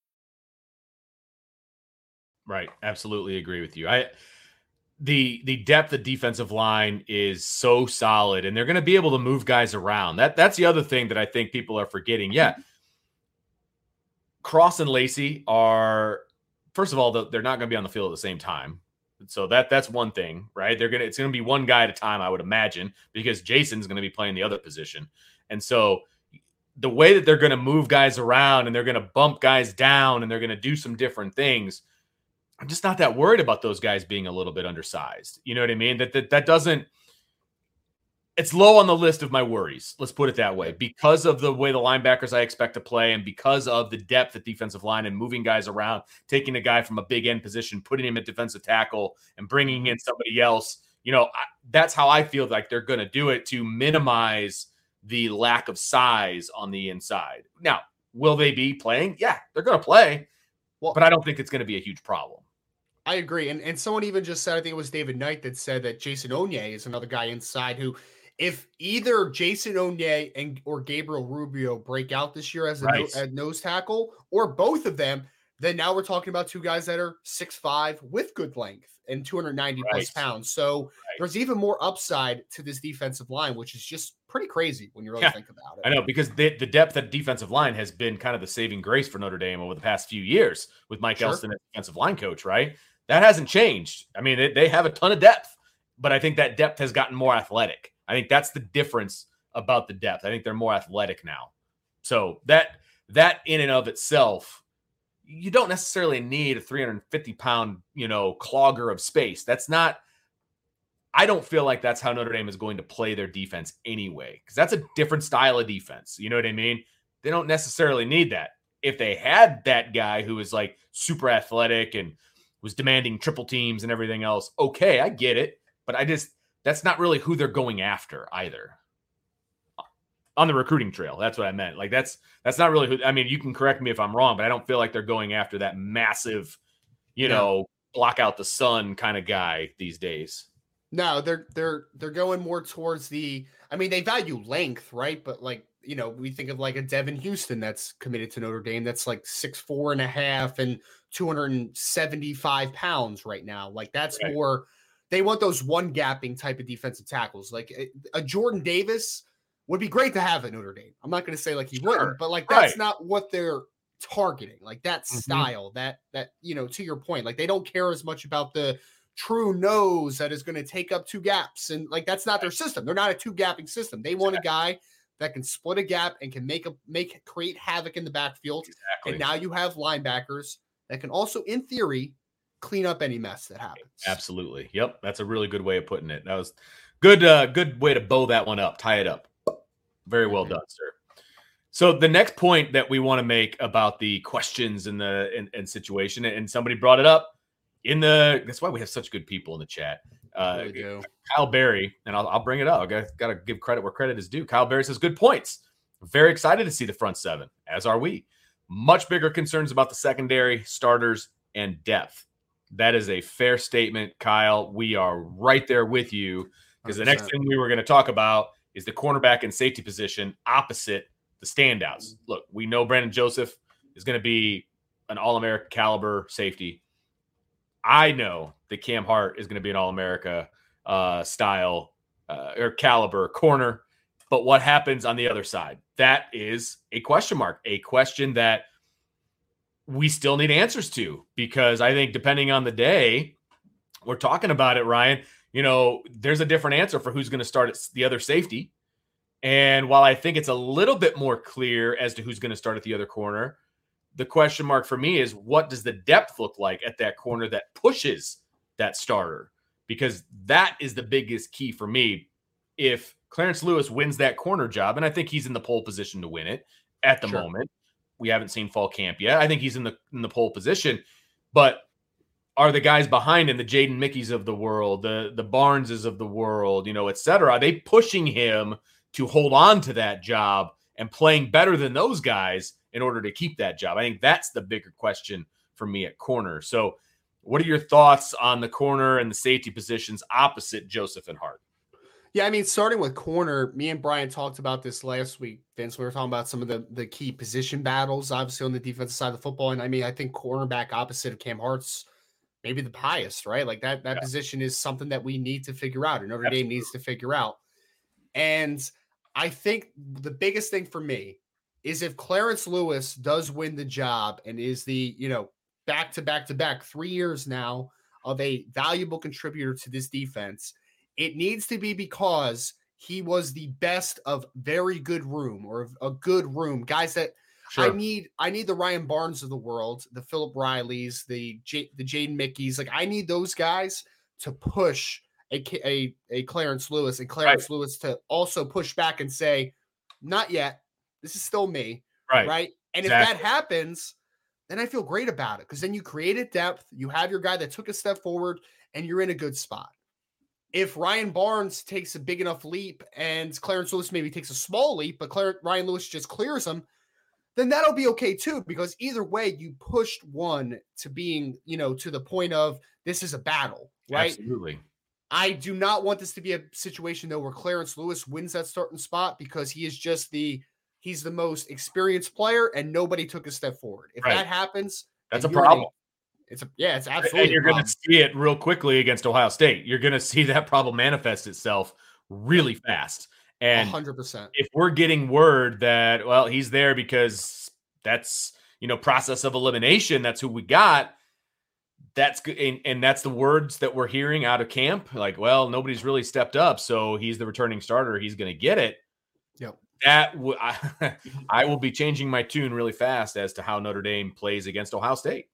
Right. Absolutely agree with you. I the the depth of defensive line is so solid and they're going to be able to move guys around. That that's the other thing that I think people are forgetting. Yeah. Cross and Lacey are first of all they're not going to be on the field at the same time. So that that's one thing, right? They're going to it's going to be one guy at a time I would imagine because Jason's going to be playing the other position. And so the way that they're going to move guys around and they're going to bump guys down and they're going to do some different things I'm just not that worried about those guys being a little bit undersized. You know what I mean? That that, that doesn't it's low on the list of my worries. Let's put it that way. Because of the way the linebackers I expect to play and because of the depth at defensive line and moving guys around, taking a guy from a big end position, putting him at defensive tackle and bringing mm-hmm. in somebody else, you know, I, that's how I feel like they're going to do it to minimize the lack of size on the inside. Now, will they be playing? Yeah, they're going to play. Well, but I don't think it's going to be a huge problem. I agree. And and someone even just said, I think it was David Knight that said that Jason Onye is another guy inside who, if either Jason Onye and or Gabriel Rubio break out this year as a right. no, nose tackle, or both of them, then now we're talking about two guys that are six five with good length and 290 right. plus pounds. So right. there's even more upside to this defensive line, which is just pretty crazy when you really yeah. think about it. I know because the, the depth at defensive line has been kind of the saving grace for Notre Dame over the past few years with Mike sure. Elston as defensive line coach, right? That hasn't changed. I mean, they, they have a ton of depth, but I think that depth has gotten more athletic. I think that's the difference about the depth. I think they're more athletic now. So that that in and of itself, you don't necessarily need a 350 pound, you know, clogger of space. That's not. I don't feel like that's how Notre Dame is going to play their defense anyway, because that's a different style of defense. You know what I mean? They don't necessarily need that. If they had that guy who is like super athletic and was demanding triple teams and everything else. Okay, I get it, but I just that's not really who they're going after either. On the recruiting trail, that's what I meant. Like that's that's not really who. I mean, you can correct me if I'm wrong, but I don't feel like they're going after that massive, you yeah. know, block out the sun kind of guy these days. No, they're they're they're going more towards the. I mean, they value length, right? But like you know, we think of like a Devan Houstan that's committed to Notre Dame that's like six four and a half and 275 pounds right now. Like that's right. more they want those one gapping type of defensive tackles. Like eh, a Jordan Davis would be great to have at Notre Dame. I'm not going to say like he sure. wouldn't, but like that's right. not what they're targeting. Like that mm-hmm. style, that that you know, to your point, like they don't care as much about the true nose that is going to take up two gaps and like that's not their system. They're not a two gapping system. They want a guy that can split a gap and can make a make create havoc in the backfield. Exactly. And now you have linebackers that can also, in theory, clean up any mess that happens. Absolutely. Yep. That's a really good way of putting it. That was good, uh, good way to bow that one up, tie it up. Very well done, sir. So the next point that we want to make about the questions and the and, and situation, and somebody brought it up in the. That's why we have such good people in the chat. Uh, really Kyle Berry, and I'll, I'll bring it up. I got, got to give credit where credit is due. Kyle Berry says good points. Very excited to see the front seven, as are we. Much bigger concerns about the secondary, starters, and depth. That is a fair statement, Kyle. We are right there with you because the next thing we were going to talk about is the cornerback and safety position opposite the standouts. Look, we know Brandon Joseph is going to be an All American caliber safety. I know that Cam Hart is going to be an All America uh, style uh, or caliber corner. But what happens on the other side? That is a question mark, a question that we still need answers to because I think depending on the day, we're talking about it, Ryan. You know, there's a different answer for who's going to start at the other safety. And while I think it's a little bit more clear as to who's going to start at the other corner, the question mark for me is what does the depth look like at that corner that pushes that starter? Because that is the biggest key for me. If Clarence Lewis wins that corner job, and I think he's in the pole position to win it at the sure. moment. We haven't seen fall camp yet. I think he's in the in the pole position, but are the guys behind him, the Jaden Mickeys of the world, the the Barneses of the world, you know, et cetera, are they pushing him to hold on to that job and playing better than those guys in order to keep that job? I think that's the bigger question for me at corner. So, what are your thoughts on the corner and the safety positions opposite Joseph and Hart? Yeah, I mean, starting with corner, me and Brian talked about this last week, Vince. We were talking about some of the, the key position battles, obviously, on the defensive side of the football. And I mean, I think cornerback opposite of Cam Hart's maybe the highest, right? Like that that yeah. position is something that we need to figure out, or Notre Absolutely. Dame needs to figure out. And I think the biggest thing for me is if Clarence Lewis does win the job and is the, you know, back to back to back three years now of a valuable contributor to this defense it needs to be because he was the best of very good room or a good room. Guys that sure. I need, I need the Ryan Barnes of the world, the Philip Rileys, the J, the Jaden Mickeys. Like I need those guys to push a a, a Clarence Lewis and Clarence right. Lewis to also push back and say, not yet. This is still me. Right. Right. And exactly. if that happens, then I feel great about it because then you created depth. You have your guy that took a step forward and you're in a good spot if Ryan Barnes takes a big enough leap and Clarence Lewis maybe takes a small leap, but Claire, Ryan Lewis just clears him, then that'll be okay too. Because either way, you pushed one to being, you know, to the point of this is a battle, right? Absolutely. I do not want this to be a situation though where Clarence Lewis wins that starting spot because he is just the he's the most experienced player and nobody took a step forward. If right. that happens, that's a problem. It's a yeah, it's absolutely. And you're going to see it real quickly against Ohio State. You're going to see that problem manifest itself really fast. And 100%. If we're getting word that well, he's there because that's you know process of elimination. That's who we got. That's good, and, and that's the words that we're hearing out of camp. Like, well, nobody's really stepped up, so he's the returning starter. He's going to get it. That w- I, I will be changing my tune really fast as to how Notre Dame plays against Ohio State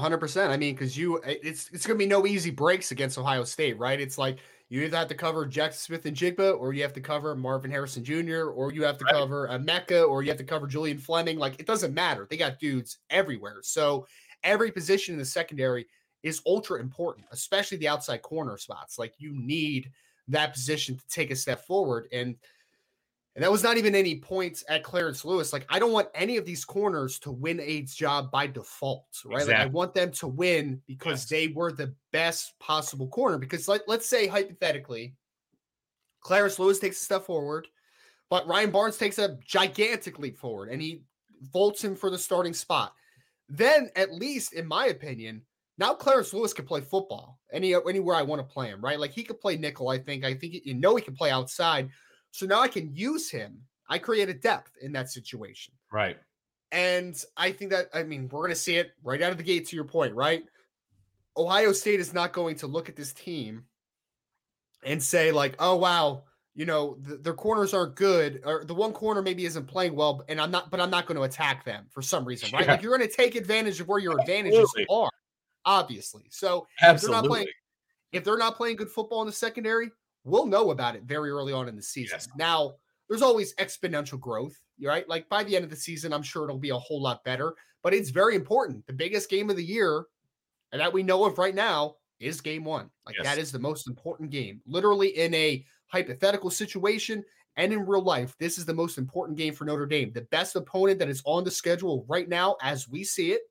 hundred percent. I mean, because you, eh, it's it's gonna be no easy breaks against Ohio State, right? It's like you either have to cover Jaxon Smith-Njigba, or you have to cover Marvin Harrison Jr., or you have to right. cover Emeka, or you have to cover Julian Fleming. Like it doesn't matter. They got dudes everywhere. So every position in the secondary is ultra important, especially the outside corner spots. Like you need that position to take a step forward. And and that was not even any points at Clarence Lewis. Like, I don't want any of these corners to win Aid's job by default, right? Exactly. Like, I want them to win because yes. they were the best possible corner. Because, like, let's say hypothetically, Clarence Lewis takes a step forward, but Ryan Barnes takes a gigantic leap forward and he vaults him for the starting spot. Then, at least in my opinion, now Clarence Lewis can play football any anywhere I want to play him, right? Like he could play nickel. I think. I think you know he can play outside. So now I can use him. I created depth in that situation. Right. And I think that, I mean, we're going to see it right out of the gate to your point, right? Ohio State is not going to look at this team and say, like, oh, wow, you know, the, their corners aren't good, or the one corner maybe isn't playing well, and I'm not, but I'm not going to attack them for some reason, right? Yeah. Like, you're going to take advantage of where your advantages Absolutely. are, obviously. So, Absolutely. If they're, not playing, if they're not playing good football in the secondary, we'll know about it very early on in the season. Yes. Now, there's always exponential growth, right? Like by the end of the season, I'm sure it'll be a whole lot better, but it's very important. The biggest game of the year, and that we know of right now, is game one. Like yes. that is the most important game. Literally in a hypothetical situation and in real life, this is the most important game for Notre Dame. The best opponent that is on the schedule right now, as we see it,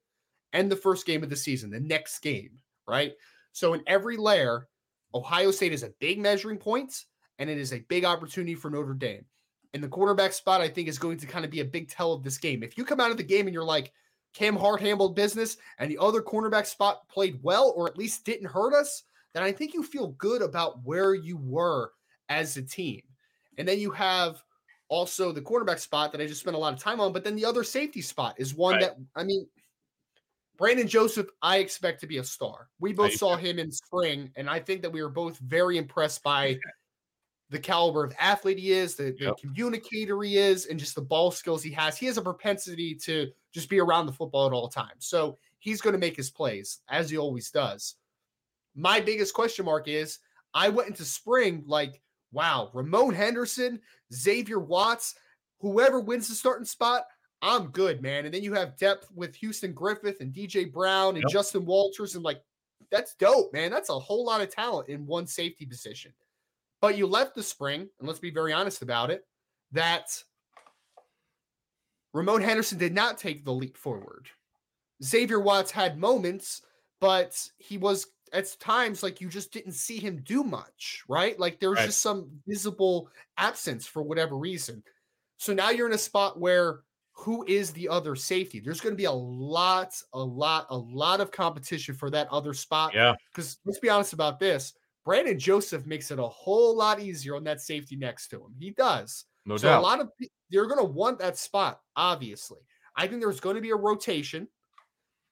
and the first game of the season, the next game, right? So in every layer, Ohio State is a big measuring point, and it is a big opportunity for Notre Dame. And the quarterback spot, I think, is going to kind of be a big tell of this game. If you come out of the game and you're like, Cam Hart handled business and the other cornerback spot played well, or at least didn't hurt us, then I think you feel good about where you were as a team. And then you have also the quarterback spot that I just spent a lot of time on, but then the other safety spot is one right. that, I mean, Brandon Joseph, I expect to be a star. We both saw him in spring, and I think that we were both very impressed by the caliber of athlete he is, the, the yep. communicator he is, and just the ball skills he has. He has a propensity to just be around the football at all times. So he's going to make his plays, as he always does. My biggest question mark is I went into spring like, wow, Ramon Henderson, Xavier Watts, whoever wins the starting spot, I'm good, man. And then you have depth with Houston Griffith and DJ Brown and yep. Justin Walters. And like, that's dope, man. That's a whole lot of talent in one safety position. But you left the spring, and let's be very honest about it, that Ramon Henderson did not take the leap forward. Xavier Watts had moments, but he was at times like you just didn't see him do much, right? Like there was right. just some visible absence for whatever reason. So now you're in a spot where who is the other safety? There's going to be a lot, a lot, a lot of competition for that other spot. Yeah. Because let's be honest about this. Brandon Joseph makes it a whole lot easier on that safety next to him. He does. No so doubt. a lot of they're going to want that spot, obviously. I think there's going to be a rotation,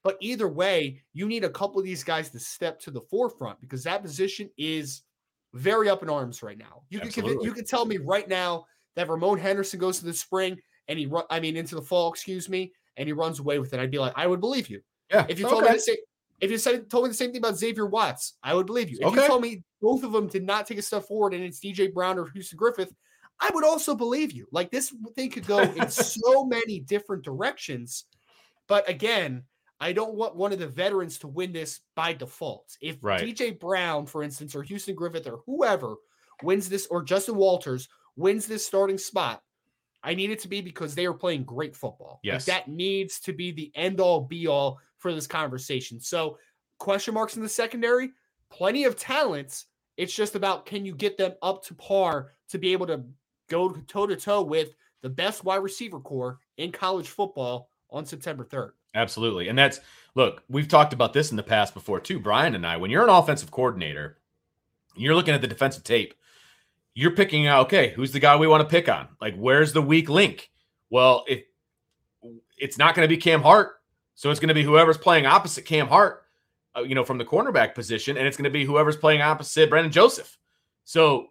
but either way, you need a couple of these guys to step to the forefront because that position is very up in arms right now. You Absolutely. can you can tell me right now that Ramon Henderson goes to the spring and he run, I mean, into the fall, excuse me, and he runs away with it, I'd be like, I would believe you. Yeah. If you told okay. me the same, if you said told me the same thing about Xavier Watts, I would believe you. If okay. you told me both of them did not take a step forward and it's DJ Brown or Houston Griffith, I would also believe you. Like this thing could go in so many different directions. But again, I don't want one of the veterans to win this by default. If right. DJ Brown, for instance, or Houston Griffith or whoever wins this, or Justin Walters wins this starting spot, I need it to be because they are playing great football. Yes. Like that needs to be the end all be all for this conversation. So, question marks in the secondary, plenty of talents. It's just about can you get them up to par to be able to go toe to toe with the best wide receiver core in college football on September 3rd. Absolutely. And that's look, we've talked about this in the past before too, Brian and I. When you're an offensive coordinator, you're looking at the defensive tape you're picking out, okay, who's the guy we want to pick on? Like, where's the weak link? Well, if it's not going to be Cam Hart, so it's going to be whoever's playing opposite Cam Hart, uh, you know, from the cornerback position, and it's going to be whoever's playing opposite Brandon Joseph. So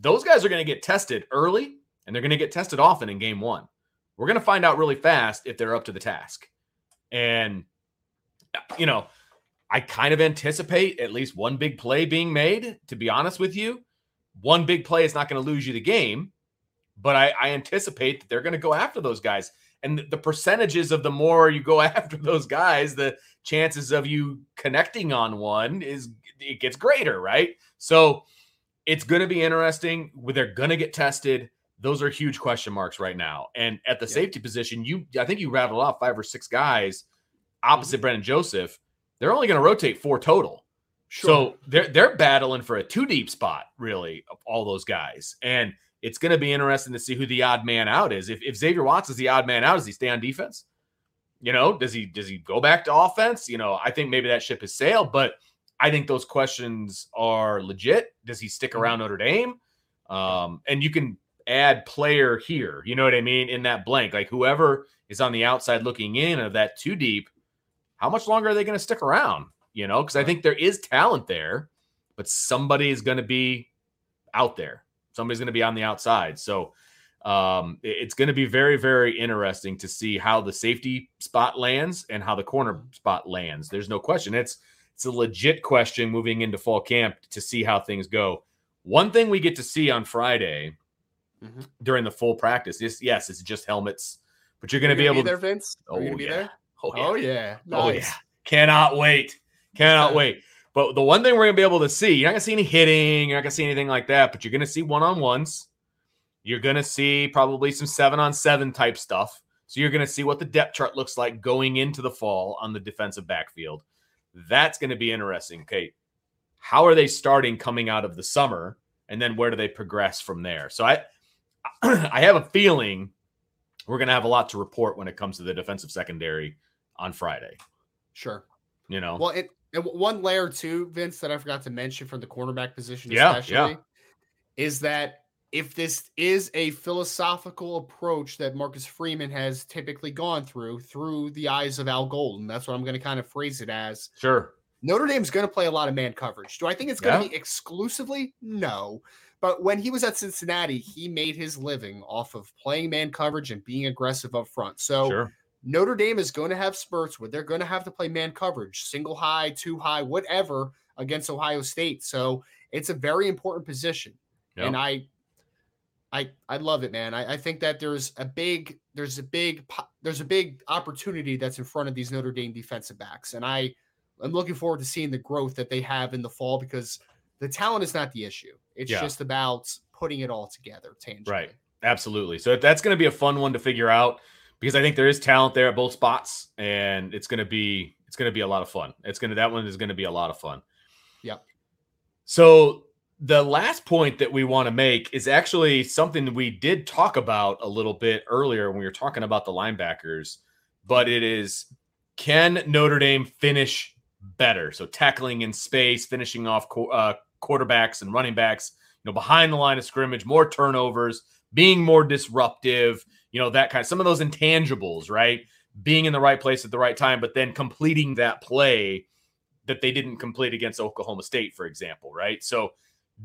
those guys are going to get tested early, and they're going to get tested often in game one. We're going to find out really fast if they're up to the task. And, you know, I kind of anticipate at least one big play being made, to be honest with you one big play is not going to lose you the game, but I, I anticipate that they're going to go after those guys. And the percentages of the more you go after those guys, the chances of you connecting on one is it gets greater, right? So it's going to be interesting. They're going to get tested. Those are huge question marks right now. And at the yeah. safety position, you I think you rattled off five or six guys opposite mm-hmm. Brandon Joseph. They're only going to rotate four total. Sure. So they're they're battling for a two deep spot, really, all those guys. And it's going to be interesting to see who the odd man out is. If, if Xavier Watts is the odd man out, does he stay on defense? You know, does he does he go back to offense? You know, I think maybe that ship has sailed, but I think those questions are legit. Does he stick around mm-hmm. Notre Dame? Um, and you can add player here, you know what I mean, in that blank. Like whoever is on the outside looking in of that two deep, how much longer are they going to stick around? You know, because I think there is talent there, but somebody is going to be out there. Somebody's going to be on the outside. So um, it's going to be very, very interesting to see how the safety spot lands and how the corner spot lands. There's no question. It's it's a legit question moving into fall camp to see how things go. One thing we get to see on Friday mm-hmm. during the full practice is yes, it's just helmets, but you're going to be able to be there, Vince. Oh, yeah. be there? Oh yeah. Oh yeah. Nice. Oh yeah. Cannot wait. Cannot wait. But the one thing we're gonna be able to see, you're not gonna see any hitting, you're not gonna see anything like that, but you're gonna see one on ones. You're gonna see probably some seven on seven type stuff. So you're gonna see what the depth chart looks like going into the fall on the defensive backfield. That's gonna be interesting. Okay, how are they starting coming out of the summer, and then where do they progress from there? So I, I have a feeling we're gonna have a lot to report when it comes to the defensive secondary on Friday. Sure. You know, well, it and one layer too, Vince, that I forgot to mention from the cornerback position, yeah, especially, yeah. is that if this is a philosophical approach that Marcus Freeman has typically gone through through the eyes of Al Golden, that's what I'm going to kind of phrase it as. Sure. Notre Dame's going to play a lot of man coverage. Do I think it's going to yeah. be exclusively? No. But when he was at Cincinnati, he made his living off of playing man coverage and being aggressive up front. So sure. Notre Dame is going to have spurts where they're going to have to play man coverage, single high, two high, whatever against Ohio State. So it's a very important position. Yep. And I I I love it, man. I, I think that there's a big there's a big there's a big opportunity that's in front of these Notre Dame defensive backs, and I I'm looking forward to seeing the growth that they have in the fall because the talent is not the issue. It's yeah. just about putting it all together tangibly. Right. Absolutely. So that's going to be a fun one to figure out because I think there is talent there at both spots, and it's going to be it's going to be a lot of fun. It's going to that one is going to be a lot of fun. Yep. So the last point that we want to make is actually something we did talk about a little bit earlier when we were talking about the linebackers, but it is can Notre Dame finish better? So tackling in space, finishing off uh, quarterbacks and running backs, you know, behind the line of scrimmage, more turnovers, being more disruptive, you know, that kind of some of those intangibles, right? Being in the right place at the right time, but then completing that play that they didn't complete against Oklahoma State, for example, right? So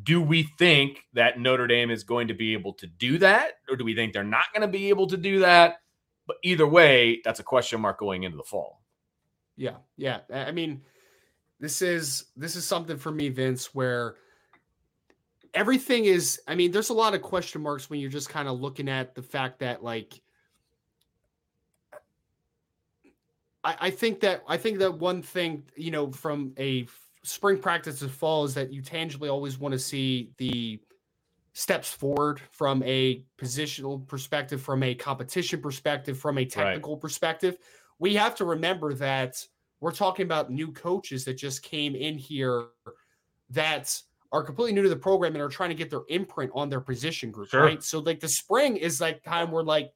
do we think that Notre Dame is going to be able to do that, or do we think they're not going to be able to do that? But either way, that's a question mark going into the fall. Yeah, yeah. I mean, this is this is something for me, Vince, where everything is. I mean, there's a lot of question marks when you're just kind of looking at the fact that like. I, I think that I think that one thing, you know, from a spring practice to fall is that you tangibly always want to see the steps forward from a positional perspective, from a competition perspective, from a technical right. perspective. We have to remember that we're talking about new coaches that just came in here that are completely new to the program and are trying to get their imprint on their position group, sure. right? So like the spring is like time where like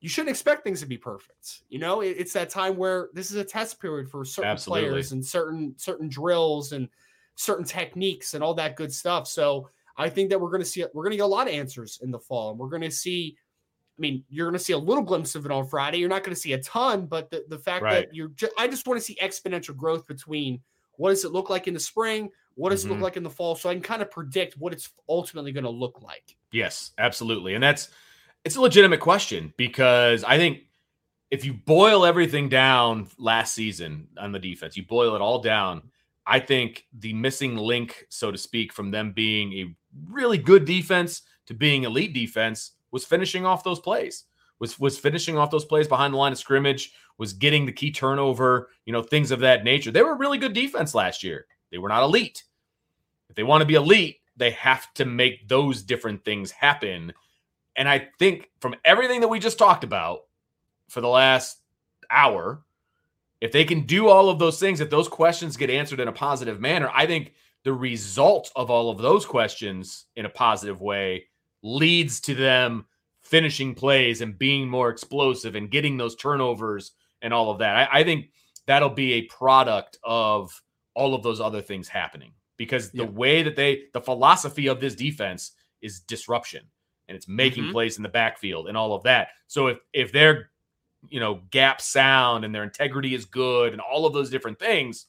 you shouldn't expect things to be perfect. You know, it, it's that time where this is a test period for certain Absolutely. players and certain certain drills and certain techniques and all that good stuff. So I think that we're going to see we're going to get a lot of answers in the fall, and we're going to see. I mean, you're going to see a little glimpse of it on Friday. You're not going to see a ton, but the, the fact right. that you're, just, I just want to see exponential growth between what does it look like in the spring, what does mm-hmm. it look mm-hmm. like in the fall, so I can kind of predict what it's ultimately going to look like. Yes, absolutely, and that's it's a legitimate question because I think if you boil everything down last season on the defense, you boil it all down. I think the missing link, so to speak, from them being a really good defense to being elite defense was finishing off those plays. Was was finishing off those plays behind the line of scrimmage, was getting the key turnover, you know, things of that nature. They were really good defense last year. They were not elite. If they want to be elite, they have to make those different things happen and I think from everything that we just talked about for the last hour, if they can do all of those things, if those questions get answered in a positive manner, I think the result of all of those questions in a positive way leads to them finishing plays and being more explosive and getting those turnovers and all of that. I, I think that'll be a product of all of those other things happening because the yeah. way that they, the philosophy of this defense is disruption and it's making mm-hmm. plays in the backfield and all of that. So if if their you know gap sound and their integrity is good and all of those different things,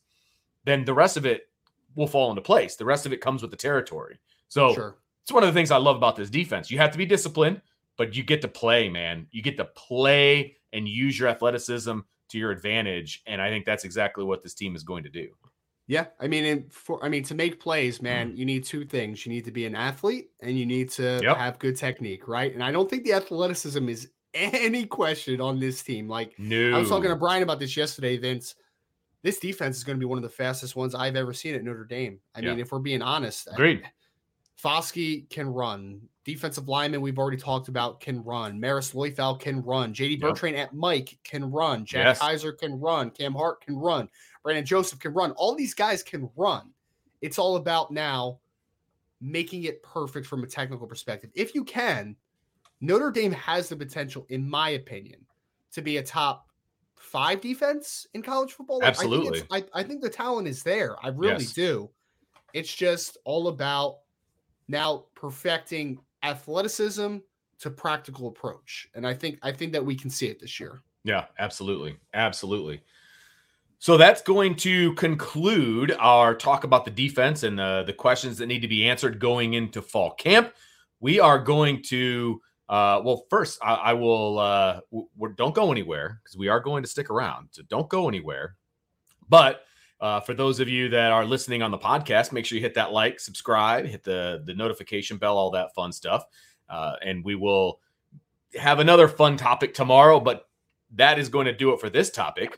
then the rest of it will fall into place. The rest of it comes with the territory. So sure. it's one of the things I love about this defense. You have to be disciplined, but you get to play, man. You get to play and use your athleticism to your advantage. And I think that's exactly what this team is going to do. Yeah, I mean, for I mean, to make plays, man, mm-hmm. you need two things. You need to be an athlete, and you need to yep. have good technique, right? And I don't think the athleticism is any question on this team. Like, no. I was talking to Brian about this yesterday, Vince. This defense is going to be one of the fastest ones I've ever seen at Notre Dame. I yeah. mean, if we're being honest, agreed. Foskey can run. Defensive lineman we've already talked about can run. Marist Liufau can run. JD Bertrand yep. at Mike can run. Jack yes. Kiser can run. Cam Hart can run. Brandon Joseph can run. All these guys can run. It's all about now making it perfect from a technical perspective. If you can, Notre Dame has the potential, in my opinion, to be a top five defense in college football. Absolutely. I think, I, I think, the talent is there. I really yes. do. It's just all about now perfecting athleticism to practical approach. And I think I think that we can see it this year. Yeah, absolutely. Absolutely. So that's going to conclude our talk about the defense and the, the questions that need to be answered going into fall camp. We are going to, uh, well, first, I, I will, uh, w- don't go anywhere because we are going to stick around. So don't go anywhere. But uh, for those of you that are listening on the podcast, make sure you hit that like, subscribe, hit the, the notification bell, all that fun stuff. Uh, and we will have another fun topic tomorrow, but that is going to do it for this topic.